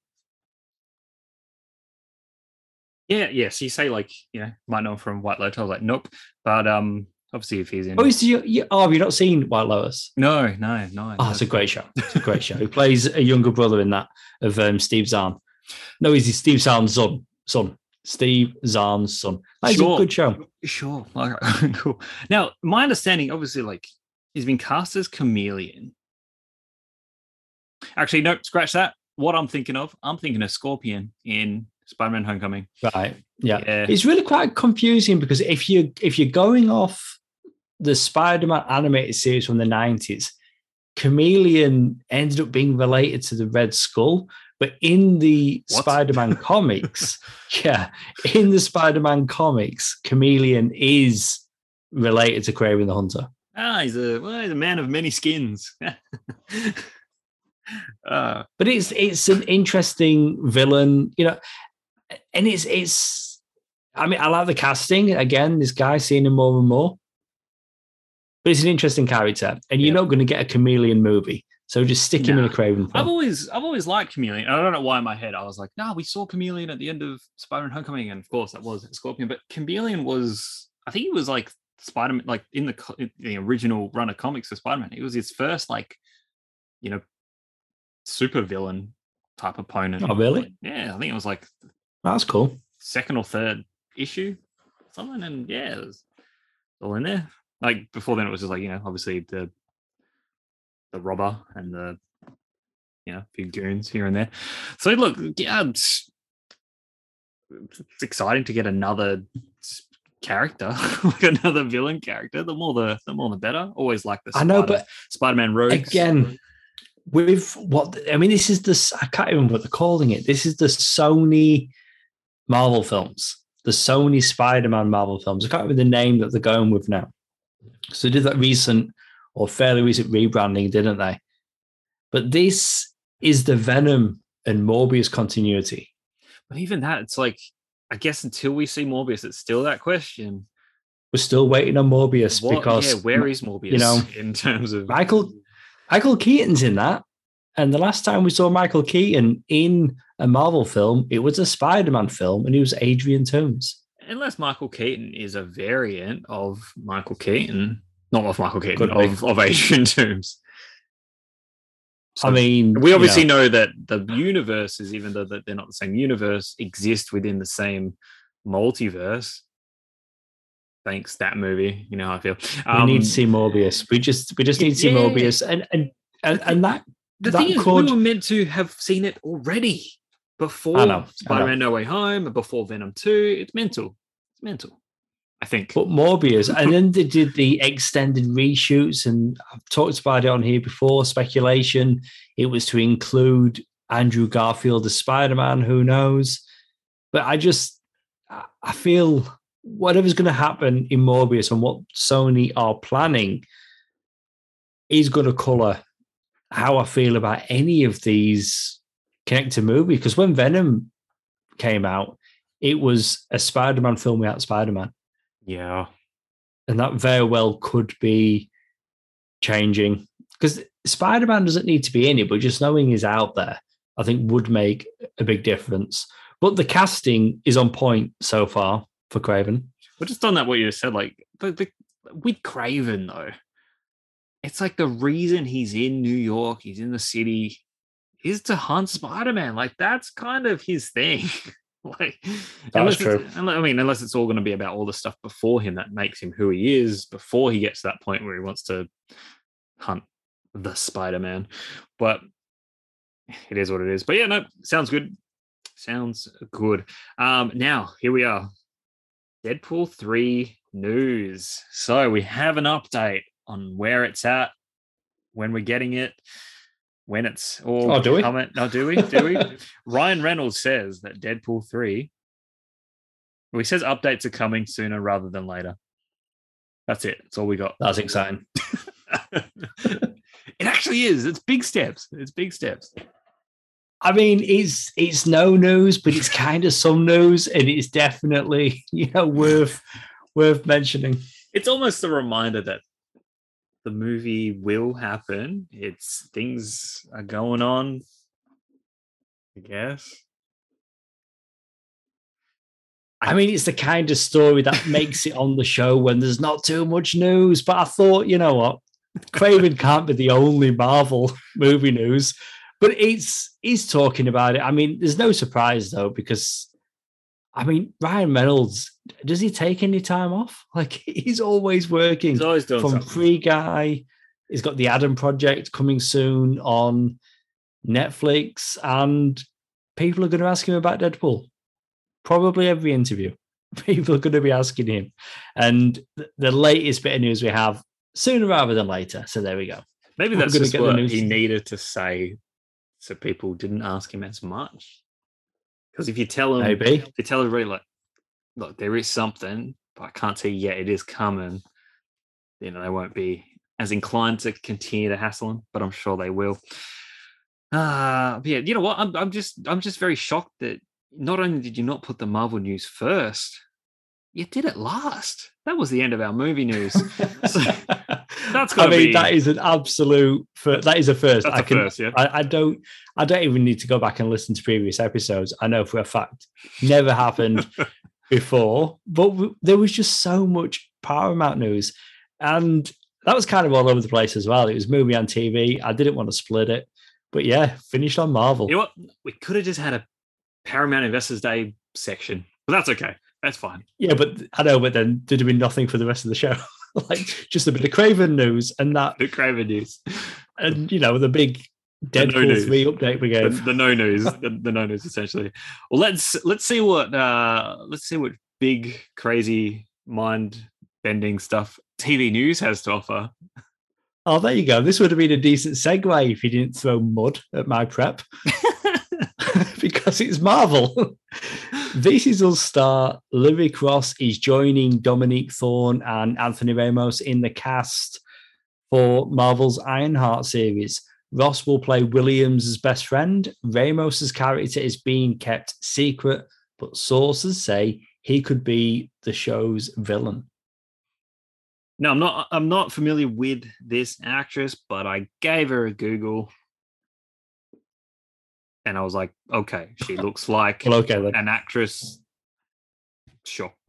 Yeah, yeah. So you say like, you know, might know him from White Lotus. I was like, nope. But um, Obviously, if he's in. Oh, you, you, oh, have you not seen White Lotus? No, no, no. Oh, it's a great show. It's a great show. He plays a younger brother in that of um, Steve Zahn. No, he's Steve Zahn's son. Son. Steve Zahn's son. That's sure. a good show. Sure. Cool. Now, my understanding, obviously, like he's been cast as Chameleon. Actually, no, scratch that. What I'm thinking of, I'm thinking of Scorpion in Spider-Man: Homecoming. Right. Yeah. yeah. It's really quite confusing because if you if you're going off the Spider-Man animated series from the 90s, Chameleon ended up being related to the Red Skull. But in the what? Spider-Man comics, yeah, in the Spider-Man comics, Chameleon is related to Kraven the Hunter. Ah, he's a well, he's a man of many skins. uh, but it's it's an interesting villain, you know, and it's it's. I mean, I like the casting. Again, this guy seeing him more and more. But it's an interesting character, and you're not going to get a chameleon movie. So just stick him in a Kraven. film. I've always, I've always liked Chameleon. I don't know why in my head I was like, no, nah, we saw Chameleon at the end of Spider-Man: Homecoming, and of course that was Scorpion. But Chameleon was, I think he was like Spider-Man, like in the in the original run of comics for Spider-Man. It was his first like, you know, super villain type opponent. Oh, really? Yeah, I think it was like that's cool. Second or third issue, something, and yeah, it was all in there like before then it was just like you know obviously the the robber and the you know few goons here and there so look yeah it's, it's exciting to get another character like another villain character the more the the more the better always like this. I know but spider-man rogue again with what i mean this is this i can't even remember what they're calling it this is the sony marvel films the sony spider-man marvel films i can't remember the name that they're going with now so they did that recent or fairly recent rebranding, didn't they? But this is the Venom and Morbius continuity. But even that, it's like, I guess until we see Morbius, it's still that question. We're still waiting on Morbius what, because yeah, where is Morbius? You know, in terms of Michael Michael Keaton's in that. And the last time we saw Michael Keaton in a Marvel film, it was a Spider-Man film, and he was Adrian Toomes unless Michael Keaton is a variant of Michael Keaton, not of Michael Keaton, of, of Adrian Toomes. So I mean, we obviously know that the universes, even though they're not the same universe, exist within the same multiverse. Thanks that movie. You know how I feel. Um, we need to see Morbius. We just we just need to see yeah. Morbius, and and and, and that the that thing could... is, we were meant to have seen it already before Spider-Man No Way Home, before Venom 2. It's mental. It's mental. I think. But Morbius, and then they did the extended reshoots, and I've talked about it on here before. Speculation. It was to include Andrew Garfield as Spider-Man. Who knows? But I just, I feel whatever's going to happen in Morbius and what Sony are planning is going to color how I feel about any of these connected movie because when Venom came out, it was a Spider-Man film without Spider-Man. Yeah. And that very well could be changing because Spider-Man doesn't need to be in it, but just knowing he's out there I think would make a big difference. But the casting is on point so far for Kraven. But just on that, what you said, like the, the, with Kraven though, it's like the reason he's in New York, he's in the city, is to hunt Spider Man. Like that's kind of his thing. like that's true. I mean, unless it's all going to be about all the stuff before him that makes him who he is before he gets to that point where he wants to hunt the Spider Man. But it is what it is. But yeah, no, sounds good. Sounds good. Um, now here we are. Deadpool 3 news. So we have an update on where it's at, when we're getting it, when it's all oh, do we? coming. No, do we? Do we? Ryan Reynolds says that Deadpool 3. Well, he says updates are coming sooner rather than later. That's it. That's all we got. That's exciting. it actually is. It's big steps. It's big steps. I mean, it's it's no news, but it's kind of some news, and it's definitely you know worth worth mentioning. It's almost a reminder that the movie will happen. It's things are going on. I guess. I mean, it's the kind of story that makes it on the show when there's not too much news. But I thought, you know what? Kraven can't be the only Marvel movie news but it's he's talking about it. I mean, there's no surprise though, because I mean, Ryan Reynolds, does he take any time off? Like he's always working. He's always doing from something. Free Guy. He's got the Adam Project coming soon on Netflix, and people are going to ask him about Deadpool. Probably every interview, people are going to be asking him. And the latest bit of news we have sooner rather than later. So there we go. Maybe that's just what he needed to say so people didn't ask him as much. Because if you tell them, maybe if you tell everybody like, look, there is something, but I can't say yet it is coming. You know, they won't be as inclined to continue to hassle him, but I'm sure they will. Uh yeah, you know what? I'm I'm just I'm just very shocked that not only did you not put the Marvel news first, you did it last. That was the end of our movie news. so, that's I mean, be... that is an absolute. That is a first. That's I can. First, yeah. I, I, don't. I don't even need to go back and listen to previous episodes. I know for a fact never happened before. But w- there was just so much Paramount news, and that was kind of all over the place as well. It was movie and TV. I didn't want to split it, but yeah, finished on Marvel. You know what? We could have just had a Paramount Investors Day section, but that's okay. That's fine. Yeah, but I know, but then did have been nothing for the rest of the show. like just a bit of Kraven news and that the Kraven news. And you know, the big Deadpool no 3 update we gave. The, the no news. the, the, no news essentially. Well let's let's see what uh let's see what big crazy mind bending stuff TV news has to offer. Oh, there you go. This would have been a decent segue if you didn't throw mud at my prep. because it's Marvel. this is us star Lyric Ross is joining Dominique Thorne and Anthony Ramos in the cast for Marvel's Ironheart series. Ross will play Williams' best friend. Ramos's character is being kept secret, but sources say he could be the show's villain. Now I'm not. I'm not familiar with this actress, but I gave her a Google and I was like, okay, she looks like well, okay, then. an actress. Sure.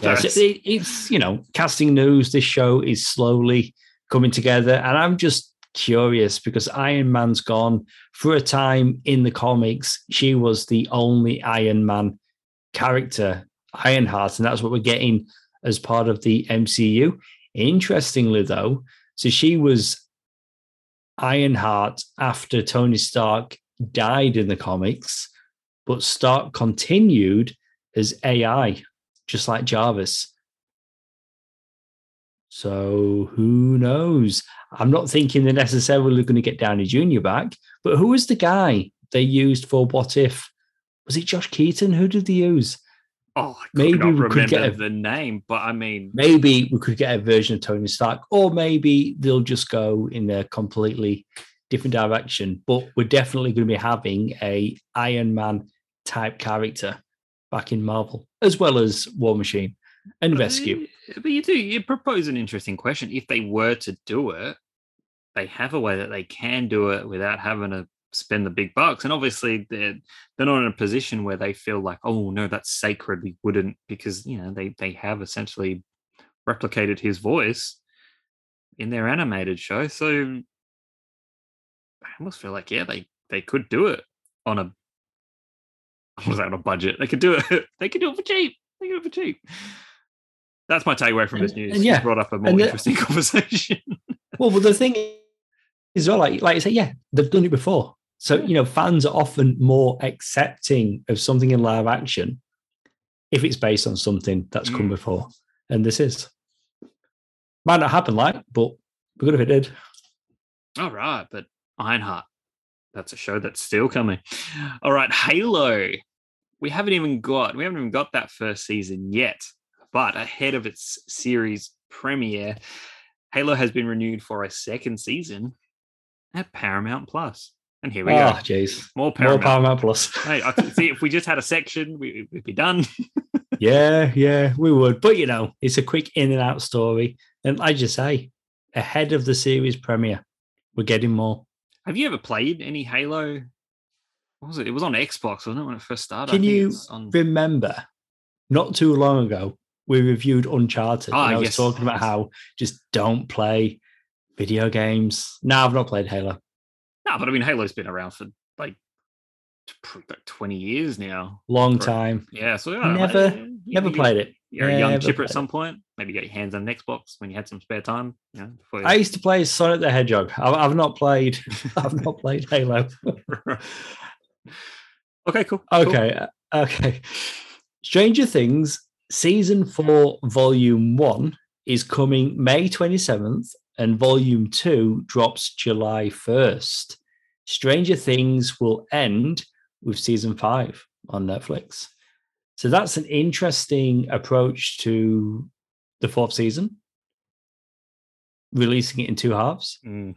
yes, it, it's you know casting news. This show is slowly coming together, and I'm just curious because Iron Man's gone for a time in the comics. She was the only Iron Man character, Ironheart, and that's what we're getting as part of the MCU. Interestingly, though, so she was Ironheart after Tony Stark died in the comics, but Stark continued as AI, just like Jarvis. So who knows? I'm not thinking they're necessarily going to get Downey Jr. back, but who was the guy they used for What If? Was it Josh Keaton? Who did they use? Oh, maybe we could get a, the name, but I mean, maybe we could get a version of Tony Stark, or maybe they'll just go in a completely different direction. But we're definitely going to be having a Iron Man type character back in Marvel, as well as War Machine and Rescue. But you do you propose an interesting question. If they were to do it, they have a way that they can do it without having to spend the big bucks. And obviously they're they're not in a position where they feel like, oh no, that's sacred. We wouldn't because you know they they have essentially replicated his voice in their animated show. So I almost feel like, yeah, they they could do it on a was that on a budget? They could do it. They could do it for cheap. They could do it for cheap. That's my takeaway from this news. And yeah, brought up a more interesting conversation. well, well, the thing is, well, like like you say, yeah, they've done it before. So you know, fans are often more accepting of something in live action if it's based on something that's mm. come before, and this is might not happen like, but be good if it did. All right, but Ironheart, that's a show that's still coming. All right, Halo. We haven't even got we haven't even got that first season yet, but ahead of its series premiere, Halo has been renewed for a second season at Paramount Plus. And here we oh, go. Ah, jeez. More Paramount. More Paramount Plus. hey, I see if we just had a section, we, would be done. yeah, yeah, we would. But you know, it's a quick in and out story. And I just say, ahead of the series premiere, we're getting more. Have you ever played any Halo? What was it? It was on Xbox, wasn't it, when it first started? Can you on... remember? Not too long ago, we reviewed Uncharted. Oh, and I was yes. talking about how just don't play video games. No, I've not played Halo. No, but I mean, Halo's been around for like like 20 years now. Long time. Yeah. So never, never played it. You're a young chipper at some point. Maybe get your hands on an Xbox when you had some spare time. Yeah. You... I used to play Sonic the Hedgehog. I've, I've not played. I've not played Halo. okay. Cool. Okay. Cool. Uh, okay. Stranger Things season four, volume one is coming May 27th, and volume two drops July 1st. Stranger Things will end with season five on Netflix. So that's an interesting approach to the fourth season, releasing it in two halves. Mm.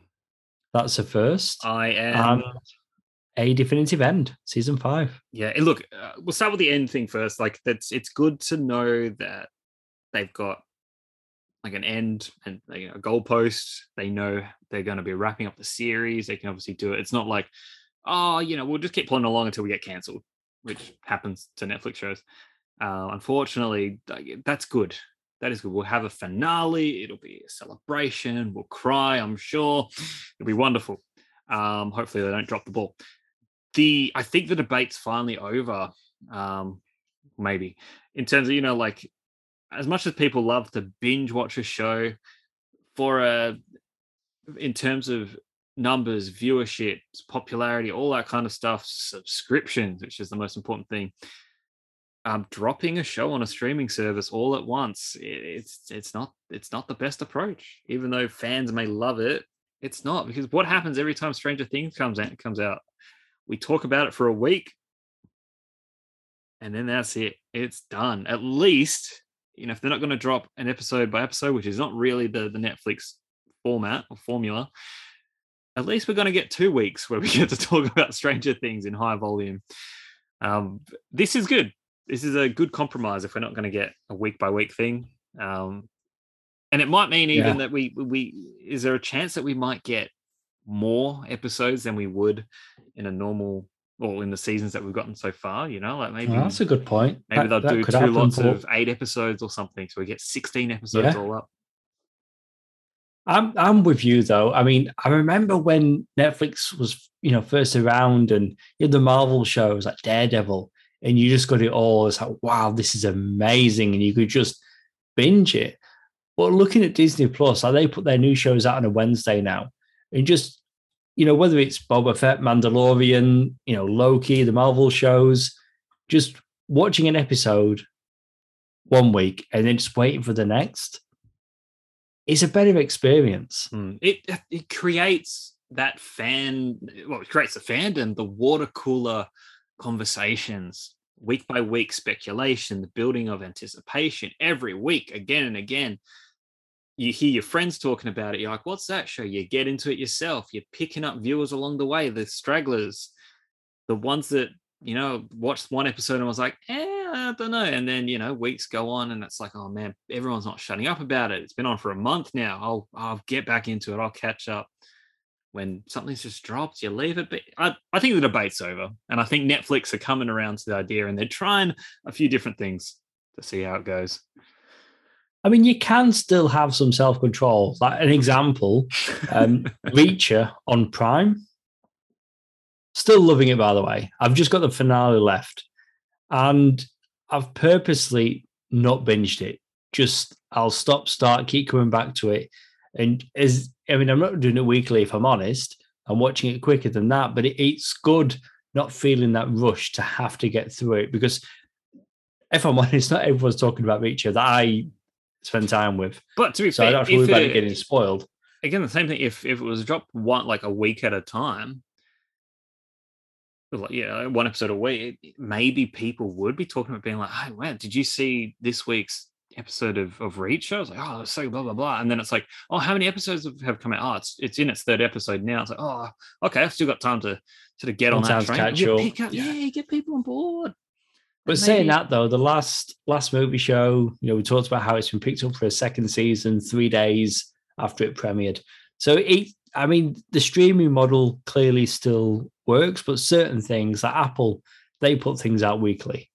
That's a first. I am. And a definitive end, season five. Yeah, look, uh, we'll start with the end thing first. Like that's it's good to know that they've got like an end and like, a goalpost. They know they're going to be wrapping up the series. They can obviously do it. It's not like, oh, you know, we'll just keep pulling along until we get cancelled which happens to Netflix shows. Uh, unfortunately, that's good. That is good. We'll have a finale. It'll be a celebration. We'll cry. I'm sure it'll be wonderful. Um, hopefully, they don't drop the ball. The I think the debate's finally over. Um, maybe in terms of you know like as much as people love to binge watch a show for a in terms of numbers, viewership, popularity, all that kind of stuff, subscriptions, which is the most important thing. Um, dropping a show on a streaming service all at once, it's it's not it's not the best approach. Even though fans may love it, it's not because what happens every time Stranger Things comes out comes out, we talk about it for a week, and then that's it. It's done. At least you know if they're not going to drop an episode by episode, which is not really the the Netflix format or formula at least we're going to get two weeks where we get to talk about Stranger Things in high volume. Um, this is good. This is a good compromise if we're not going to get a week by week thing. Um, and it might mean even yeah. that we we is there a chance that we might get more episodes than we would in a normal or in the seasons that we've gotten so far, you know, like maybe well, that's a good point. Maybe that, they'll do two lots of eight episodes or something. So we get 16 episodes yeah. all up. I'm I'm with you though. I mean, I remember when Netflix was you know first around and you had the Marvel shows like Daredevil, and you just got it all. It's like wow, this is amazing, and you could just binge it. But looking at Disney Plus, like they put their new shows out on a Wednesday now, and just you know whether it's Boba Fett, Mandalorian, you know Loki, the Marvel shows, just watching an episode one week and then just waiting for the next it's a better experience. Mm. It it creates that fan. Well, it creates the fandom, the water cooler conversations, week by week speculation, the building of anticipation every week, again and again. You hear your friends talking about it. You're like, "What's that show?" You get into it yourself. You're picking up viewers along the way, the stragglers, the ones that you know watched one episode and was like, "Eh." I don't know. And then, you know, weeks go on and it's like, oh man, everyone's not shutting up about it. It's been on for a month now. I'll I'll get back into it. I'll catch up. when something's just dropped, you leave it. But I, I think the debate's over. And I think Netflix are coming around to the idea and they're trying a few different things to see how it goes. I mean, you can still have some self control. Like an example, um, Reacher on Prime. Still loving it, by the way. I've just got the finale left. And I've purposely not binged it. Just I'll stop, start, keep coming back to it. And as I mean, I'm not doing it weekly if I'm honest. I'm watching it quicker than that, but it, it's good not feeling that rush to have to get through it because if I'm honest, not everyone's talking about Reacher that I spend time with. But to be so fair, I don't have to worry about it getting spoiled. Again, the same thing. If if it was dropped one like a week at a time, like yeah, one episode a week, maybe people would be talking about being like, "Hey, wow, did you see this week's episode of of Reach?" I was like, "Oh, so blah blah blah," and then it's like, "Oh, how many episodes have come out? Oh, it's it's in its third episode now." It's like, "Oh, okay, I've still got time to sort of get on that train." You pick up, yeah. yeah, get people on board. But saying that though, the last last movie show, you know, we talked about how it's been picked up for a second season three days after it premiered. So it, I mean, the streaming model clearly still works, but certain things like Apple, they put things out weekly,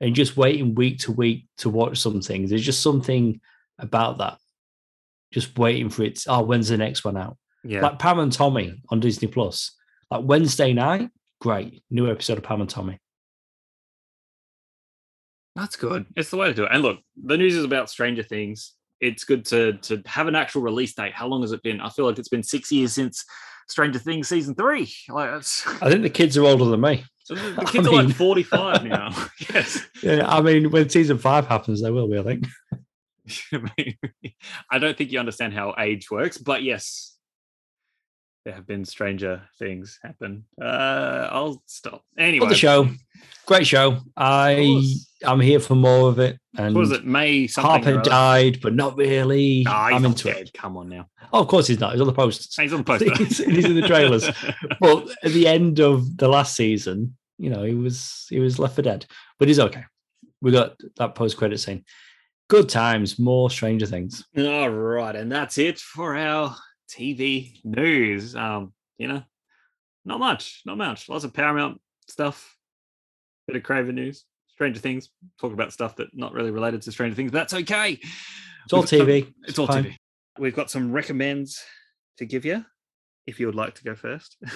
and just waiting week to week to watch some things. There's just something about that. Just waiting for it. Oh, when's the next one out? Yeah, like Pam and Tommy on Disney Plus. Like Wednesday night, great new episode of Pam and Tommy. That's good. It's the way to do it. And look, the news is about Stranger Things. It's good to to have an actual release date. How long has it been? I feel like it's been six years since Stranger Things season three. Like that's... I think the kids are older than me. So the kids I mean... are like forty five now. yes. Yeah, I mean, when season five happens, they will be. I think. I don't think you understand how age works, but yes, there have been stranger things happen. Uh, I'll stop. Anyway, the show, great show. I I'm here for more of it. And what was it May? Hopper died, but not really. No, I'm into dead. it. Come on now. Oh, of course he's not. He's on the posters. He's on the he's, he's in the trailers. but at the end of the last season, you know, he was he was left for dead. But he's okay. We got that post credit scene. Good times, more Stranger Things. All right, and that's it for our TV news. Um, you know, not much, not much. Lots of Paramount stuff, bit of Kraven news, Stranger Things. Talk about stuff that not really related to Stranger Things. But that's okay. It's all TV. Some, it's, it's all fine. TV. We've got some recommends to give you. If you would like to go first.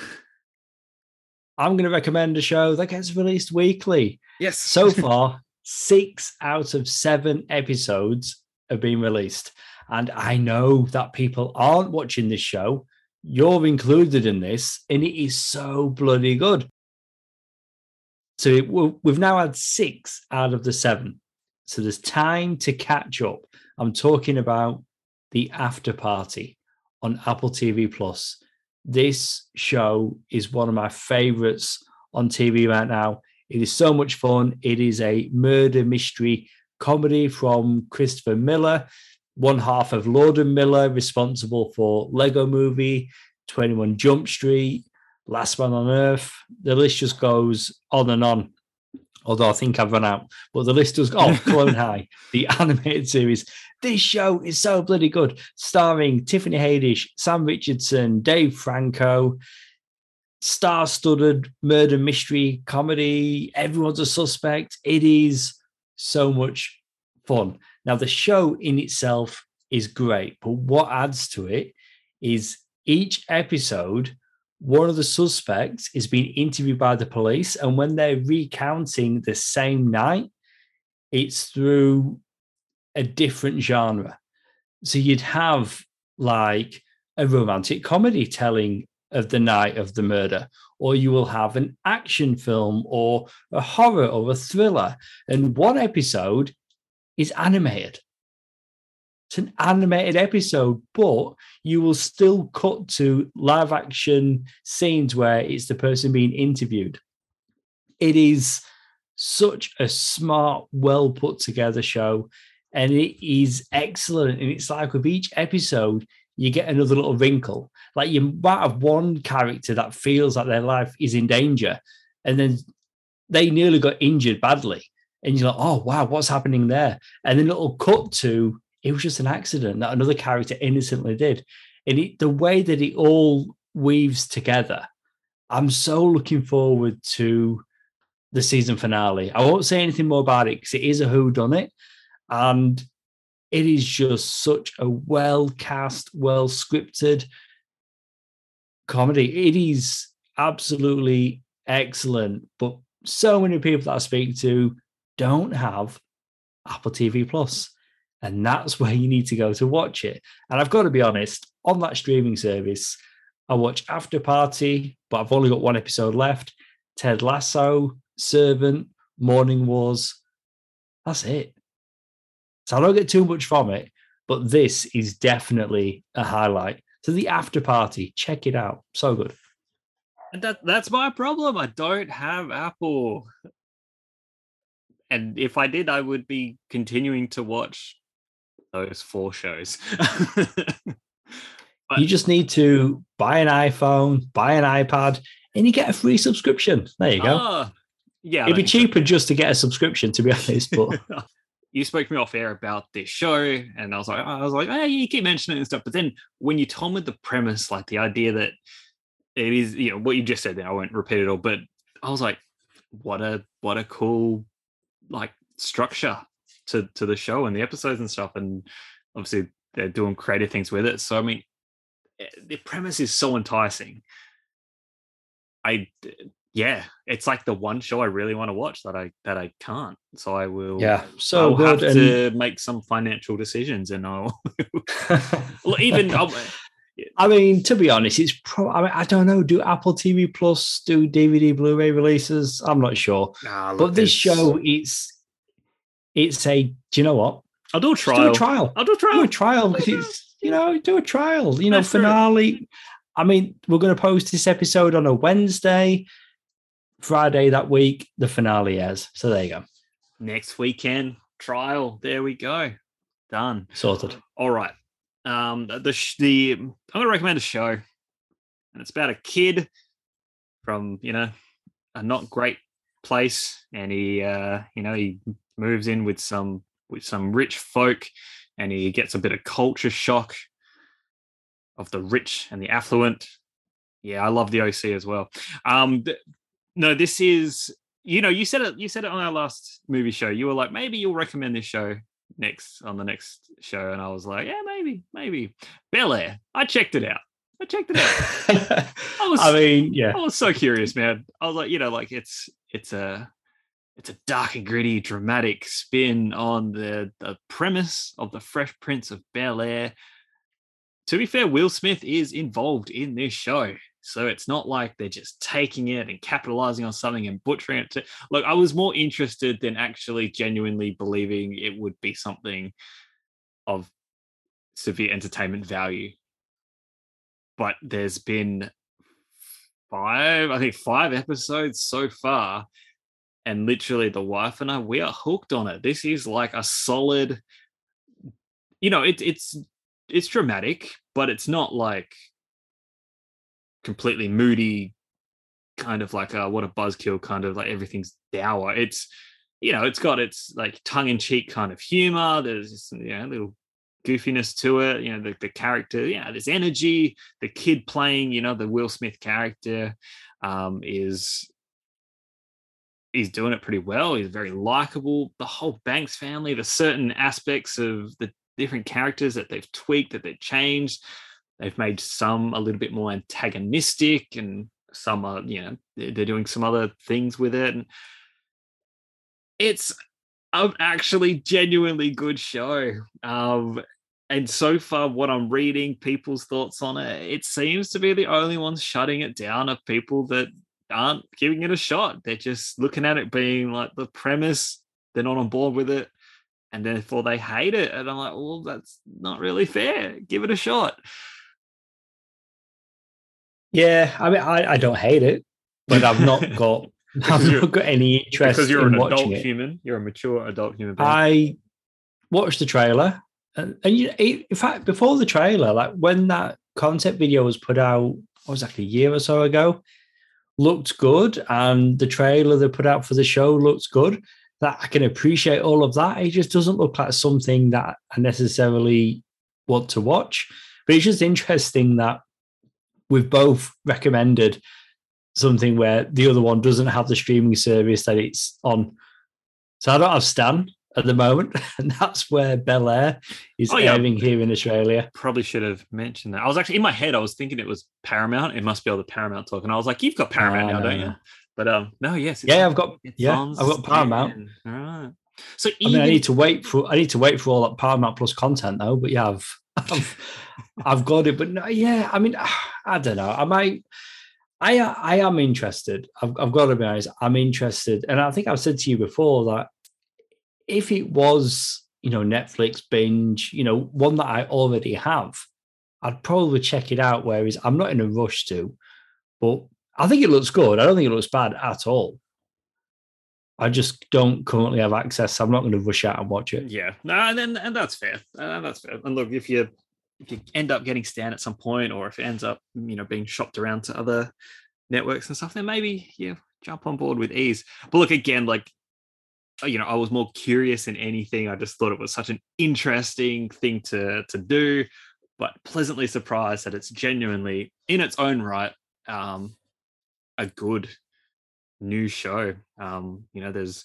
I'm going to recommend a show that gets released weekly. Yes. So far, six out of seven episodes have been released. And I know that people aren't watching this show. You're included in this, and it is so bloody good. So we've now had six out of the seven. So there's time to catch up. I'm talking about the after party on Apple TV Plus. This show is one of my favorites on TV right now. It is so much fun. It is a murder mystery comedy from Christopher Miller one half of Lord and Miller, responsible for Lego Movie, 21 Jump Street, Last Man on Earth. The list just goes on and on. Although I think I've run out, but the list does go. Oh, Clone High, the animated series. This show is so bloody good, starring Tiffany Haddish, Sam Richardson, Dave Franco, star-studded murder mystery comedy. Everyone's a suspect. It is so much fun. Now, the show in itself is great, but what adds to it is each episode, one of the suspects is being interviewed by the police. And when they're recounting the same night, it's through a different genre. So you'd have like a romantic comedy telling of the night of the murder, or you will have an action film or a horror or a thriller. And one episode is animated. It's an animated episode, but you will still cut to live action scenes where it's the person being interviewed. It is such a smart, well put together show, and it is excellent. And it's like with each episode, you get another little wrinkle. Like you might have one character that feels like their life is in danger, and then they nearly got injured badly and you're like, oh wow, what's happening there? And then it'll cut to it was just an accident that another character innocently did. And it, the way that it all weaves together. I'm so looking forward to the season finale. I won't say anything more about it because it is a who done it, and it is just such a well cast, well scripted comedy. It is absolutely excellent, but so many people that I speak to don't have Apple TV And that's where you need to go to watch it. And I've got to be honest, on that streaming service, I watch After Party, but I've only got one episode left. Ted Lasso, Servant, Morning Wars. That's it. So I don't get too much from it, but this is definitely a highlight. So the After Party, check it out. So good. And that that's my problem. I don't have Apple. And if I did, I would be continuing to watch those four shows. but, you just need to buy an iPhone, buy an iPad, and you get a free subscription. There you go. Uh, yeah, it'd be cheaper so. just to get a subscription, to be honest. But you spoke to me off air about this show, and I was like, I was like, hey, you keep mentioning it and stuff. But then when you told me the premise, like the idea that it is, you know, what you just said there, I won't repeat it all, but I was like, what a what a cool like structure to to the show and the episodes and stuff. And obviously they're doing creative things with it. So I mean, eh, the premise is so enticing. I yeah, it's like the one show I really want to watch that I that I can't. So I will. Yeah, so I'll good. have to make some financial decisions, and I'll even. I'll, I mean, to be honest, it's probably. I, mean, I don't know. Do Apple TV Plus do DVD Blu-ray releases? I'm not sure. Nah, but this show, it's it's a. Do you know what? I'll do a trial. Do a trial. I'll do a trial. Do a trial because it's you know do a trial. You know That's finale. True. I mean, we're going to post this episode on a Wednesday. Friday that week, the finale airs. So there you go. Next weekend trial. There we go. Done. Sorted. All right. Um, the the I'm to recommend a show, and it's about a kid from you know a not great place, and he uh, you know he moves in with some with some rich folk, and he gets a bit of culture shock of the rich and the affluent. Yeah, I love the OC as well. Um, no, this is you know you said it you said it on our last movie show. You were like maybe you'll recommend this show next on the next show, and I was like yeah maybe maybe Bel Air. I checked it out. I checked it out. I was I mean yeah I was so curious, man. I was like you know like it's it's a it's a dark and gritty, dramatic spin on the the premise of the Fresh Prince of Bel Air. To be fair, Will Smith is involved in this show. So it's not like they're just taking it and capitalizing on something and butchering it. To, look, I was more interested than actually genuinely believing it would be something of severe entertainment value. But there's been five, I think five episodes so far. And literally, the wife and I, we are hooked on it. This is like a solid, you know, it, it's it's dramatic, but it's not like completely moody, kind of like a, what a buzzkill, kind of like everything's dour. It's you know, it's got its like tongue in cheek kind of humor. There's just, you know, a little goofiness to it. You know, the, the character, yeah, there's energy. The kid playing, you know, the Will Smith character um, is he's doing it pretty well. He's very likable. The whole Banks family, the certain aspects of the different characters that they've tweaked, that they've changed. They've made some a little bit more antagonistic, and some are, you know, they're doing some other things with it. And it's an actually genuinely good show. Um, and so far, what I'm reading, people's thoughts on it, it seems to be the only ones shutting it down of people that aren't giving it a shot. They're just looking at it being like the premise, they're not on board with it, and therefore they hate it. And I'm like, well, that's not really fair. Give it a shot. Yeah, I mean, I, I don't hate it, but I've not got I've not got any interest because you're in an adult it. human. You're a mature adult human. Being. I watched the trailer, and, and you, in fact, before the trailer, like when that concept video was put out, what was like a year or so ago, looked good, and the trailer they put out for the show looked good. That I can appreciate all of that. It just doesn't look like something that I necessarily want to watch. But it's just interesting that we've both recommended something where the other one doesn't have the streaming service that it's on. So I don't have Stan at the moment, and that's where Bel Air is oh, yeah. airing here in Australia. Probably should have mentioned that. I was actually in my head. I was thinking it was Paramount. It must be all the Paramount talk, and I was like, "You've got Paramount uh, now, don't you?" But um, no, yes, yeah, I've got yeah, I've got Paramount. All right. So even, I mean, I need to wait for I need to wait for all that Paramount Plus content though. But yeah, I've I've, I've got it. But no, yeah, I mean, I don't know. I might. I I am interested. I've, I've got to be honest. I'm interested, and I think I've said to you before that if it was, you know, Netflix binge, you know, one that I already have, I'd probably check it out. Whereas I'm not in a rush to, but I think it looks good. I don't think it looks bad at all. I just don't currently have access. I'm not going to rush out and watch it. Yeah, no, and then, and that's fair. Uh, that's fair. And look, if you if you end up getting Stan at some point, or if it ends up you know being shopped around to other networks and stuff, then maybe you jump on board with ease. But look again, like uh, you know, I was more curious than anything. I just thought it was such an interesting thing to to do, but pleasantly surprised that it's genuinely in its own right um, a good new show. Um, you know, there's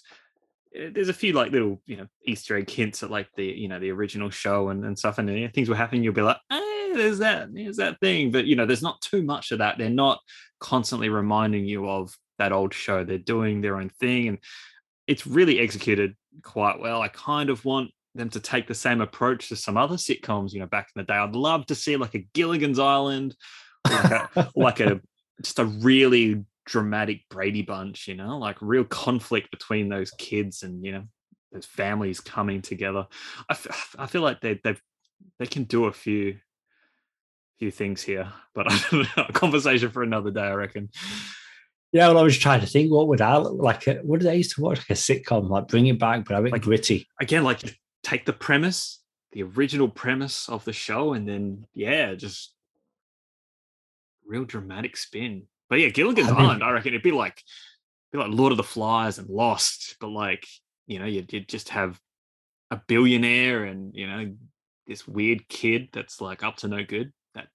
eh, there's a few like little you know Easter egg hints at like the you know the original show and, and stuff, and you know, things were happening. You'll be like, hey, there's that, there's that thing, but you know, there's not too much of that. They're not constantly reminding you of that old show. They're doing their own thing, and it's really executed quite well. I kind of want them to take the same approach to some other sitcoms. You know, back in the day, I'd love to see like a Gilligan's Island, like a, like a just a really dramatic Brady Bunch, you know, like real conflict between those kids and you know those families coming together. I, f- I feel like they they they can do a few few things here, but I don't know, a conversation for another day, I reckon. Yeah, well, I was trying to think what would I like. Uh, what did I used to watch? Like a sitcom, like bring it back, but a bit like, gritty. Again, like take the premise, the original premise of the show, and then yeah, just real dramatic spin. But yeah, Gilligan's I mean, Island, I reckon it'd be like be like Lord of the Flies and Lost, but like you know, you'd, you'd just have a billionaire and you know this weird kid that's like up to no good. That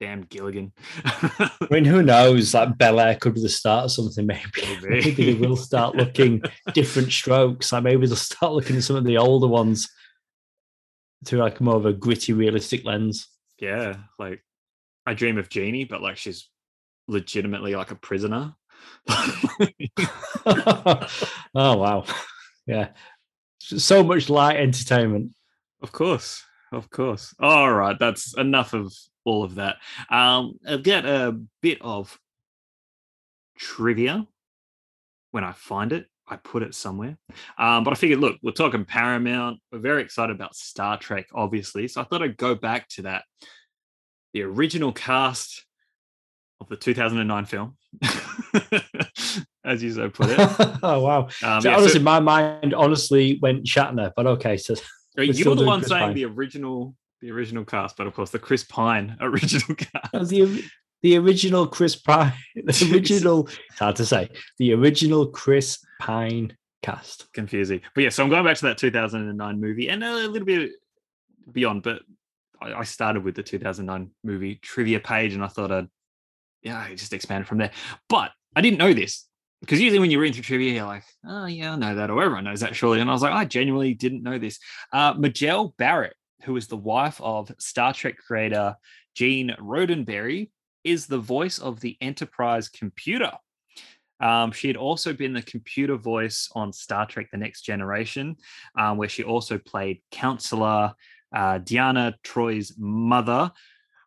damn Gilligan. I mean, who knows? Like Bel Air could be the start of something. Maybe maybe, maybe they will start looking Diff'rent Strokes. Like maybe they'll start looking at some of the older ones through like more of a gritty, realistic lens. Yeah, like I Dream of Jeannie, but like she's legitimately like a prisoner. oh wow. Yeah. So much light entertainment. Of course. Of course. All right. That's enough of all of that. Um, I'll get a bit of trivia when I find it. I put it somewhere. Um, but I figured, look, we're talking Paramount. We're very excited about Star Trek, obviously. So I thought I'd go back to that. The original cast of the 2009 film, as you so put it. oh wow! Um, so yeah, honestly, so, my mind honestly went Shatner, but okay. So you were the one Chris saying Pine. the original, the original cast, but of course the Chris Pine original cast. The, the original Chris Pine, the original. it's hard to say. The original Chris Pine cast. Confusing, but yeah. So I'm going back to that 2009 movie and a little bit beyond, but I started with the 2009 movie trivia page, and I thought I'd yeah, I just expanded from there. But I didn't know this because usually when you read through trivia, you're like, oh yeah, I know that, or everyone knows that surely. And I was like, I genuinely didn't know this. Uh, Majel Barrett, who is the wife of Star Trek creator Gene Roddenberry, is the voice of the Enterprise computer. Um, she had also been the computer voice on Star Trek: The Next Generation, um, where she also played counselor uh, Deanna Troi's mother.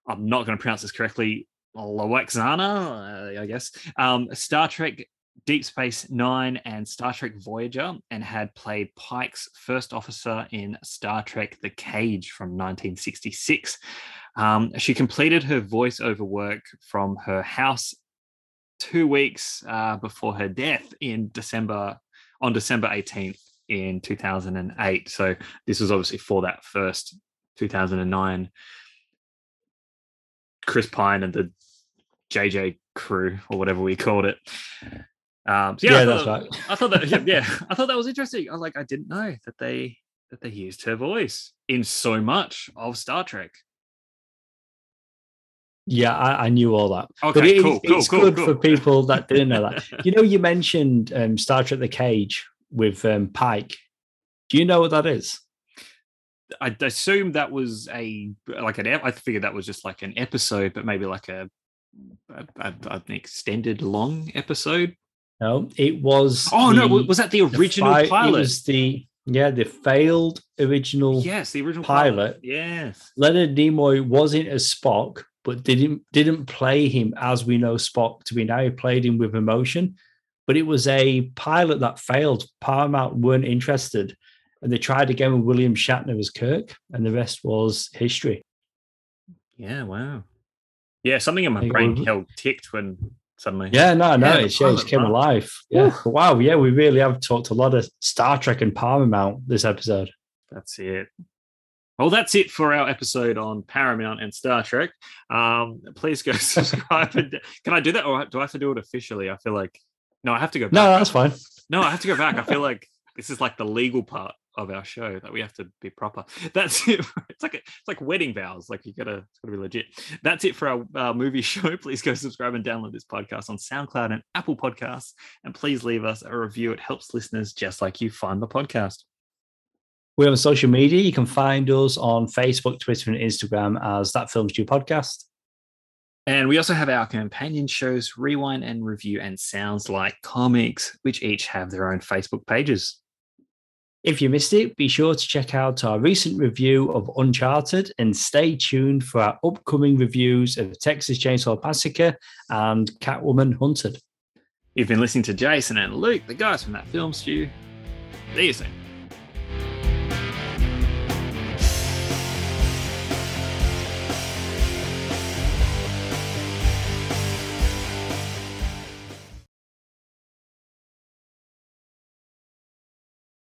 I'm not going to pronounce this correctly. Lwaxana, uh, I guess, um, Star Trek Deep Space Nine and Star Trek Voyager, and had played Pike's first officer in Star Trek The Cage from 1966. Um, she completed her voiceover work from her house two weeks uh, before her death in December, on December 18th in 2008. So this was obviously for that first 2009 Chris Pine and the JJ crew or whatever we called it. Um, so yeah, yeah that's right. I thought that yeah, yeah, I thought that was interesting. I was like, I didn't know that they that they used her voice in so much of Star Trek. Yeah, I, I, knew all that. Okay, it, cool, it's, cool, it's cool, good cool. for people that didn't know that. you know, you mentioned um, Star Trek: The Cage with um, Pike. Do you know what that is? I assume that was a like an. I figured that was just like an episode, but maybe like a, a, a an extended long episode. No, it was. Oh the, no, was that the original the fi- pilot? It was the yeah, the failed original. Yes, the original pilot. pilot. Yes, Leonard Nimoy wasn't as Spock, but didn't didn't play him as we know Spock to be now. He played him with emotion, but it was a pilot that failed. Paramount weren't interested, and they tried again with William Shatner as Kirk, and the rest was history. Yeah, wow. Yeah, something in my brain held ticked when suddenly. Yeah, no, no, yeah, it just came alive. Yeah. Wow. Yeah, we really have talked a lot of Star Trek and Paramount this episode. That's it. Well, that's it for our episode on Paramount and Star Trek. Um, please go subscribe. and, can I do that, or do I have to do it officially? I feel like no, I have to go. Back. No, that's fine. No, I have to go back. I feel like this is like the legal part of our show that we have to be proper. That's it. It's like a, it's like wedding vows. Like you gotta it's gotta be legit. That's it for our, our movie show. Please go subscribe and download this podcast on SoundCloud and Apple Podcasts, and please leave us a review. It helps listeners just like you find the podcast. We're on social media. You can find us on Facebook, Twitter, and Instagram as That Film Stew Podcast. And we also have our companion shows, Rewind and Review and Sounds Like Comics, which each have their own Facebook pages. If you missed it, be sure to check out our recent review of Uncharted and stay tuned for our upcoming reviews of Texas Chainsaw Massacre and Catwoman Hunted. You've been listening to Jason and Luke, the guys from that film stew. See you soon.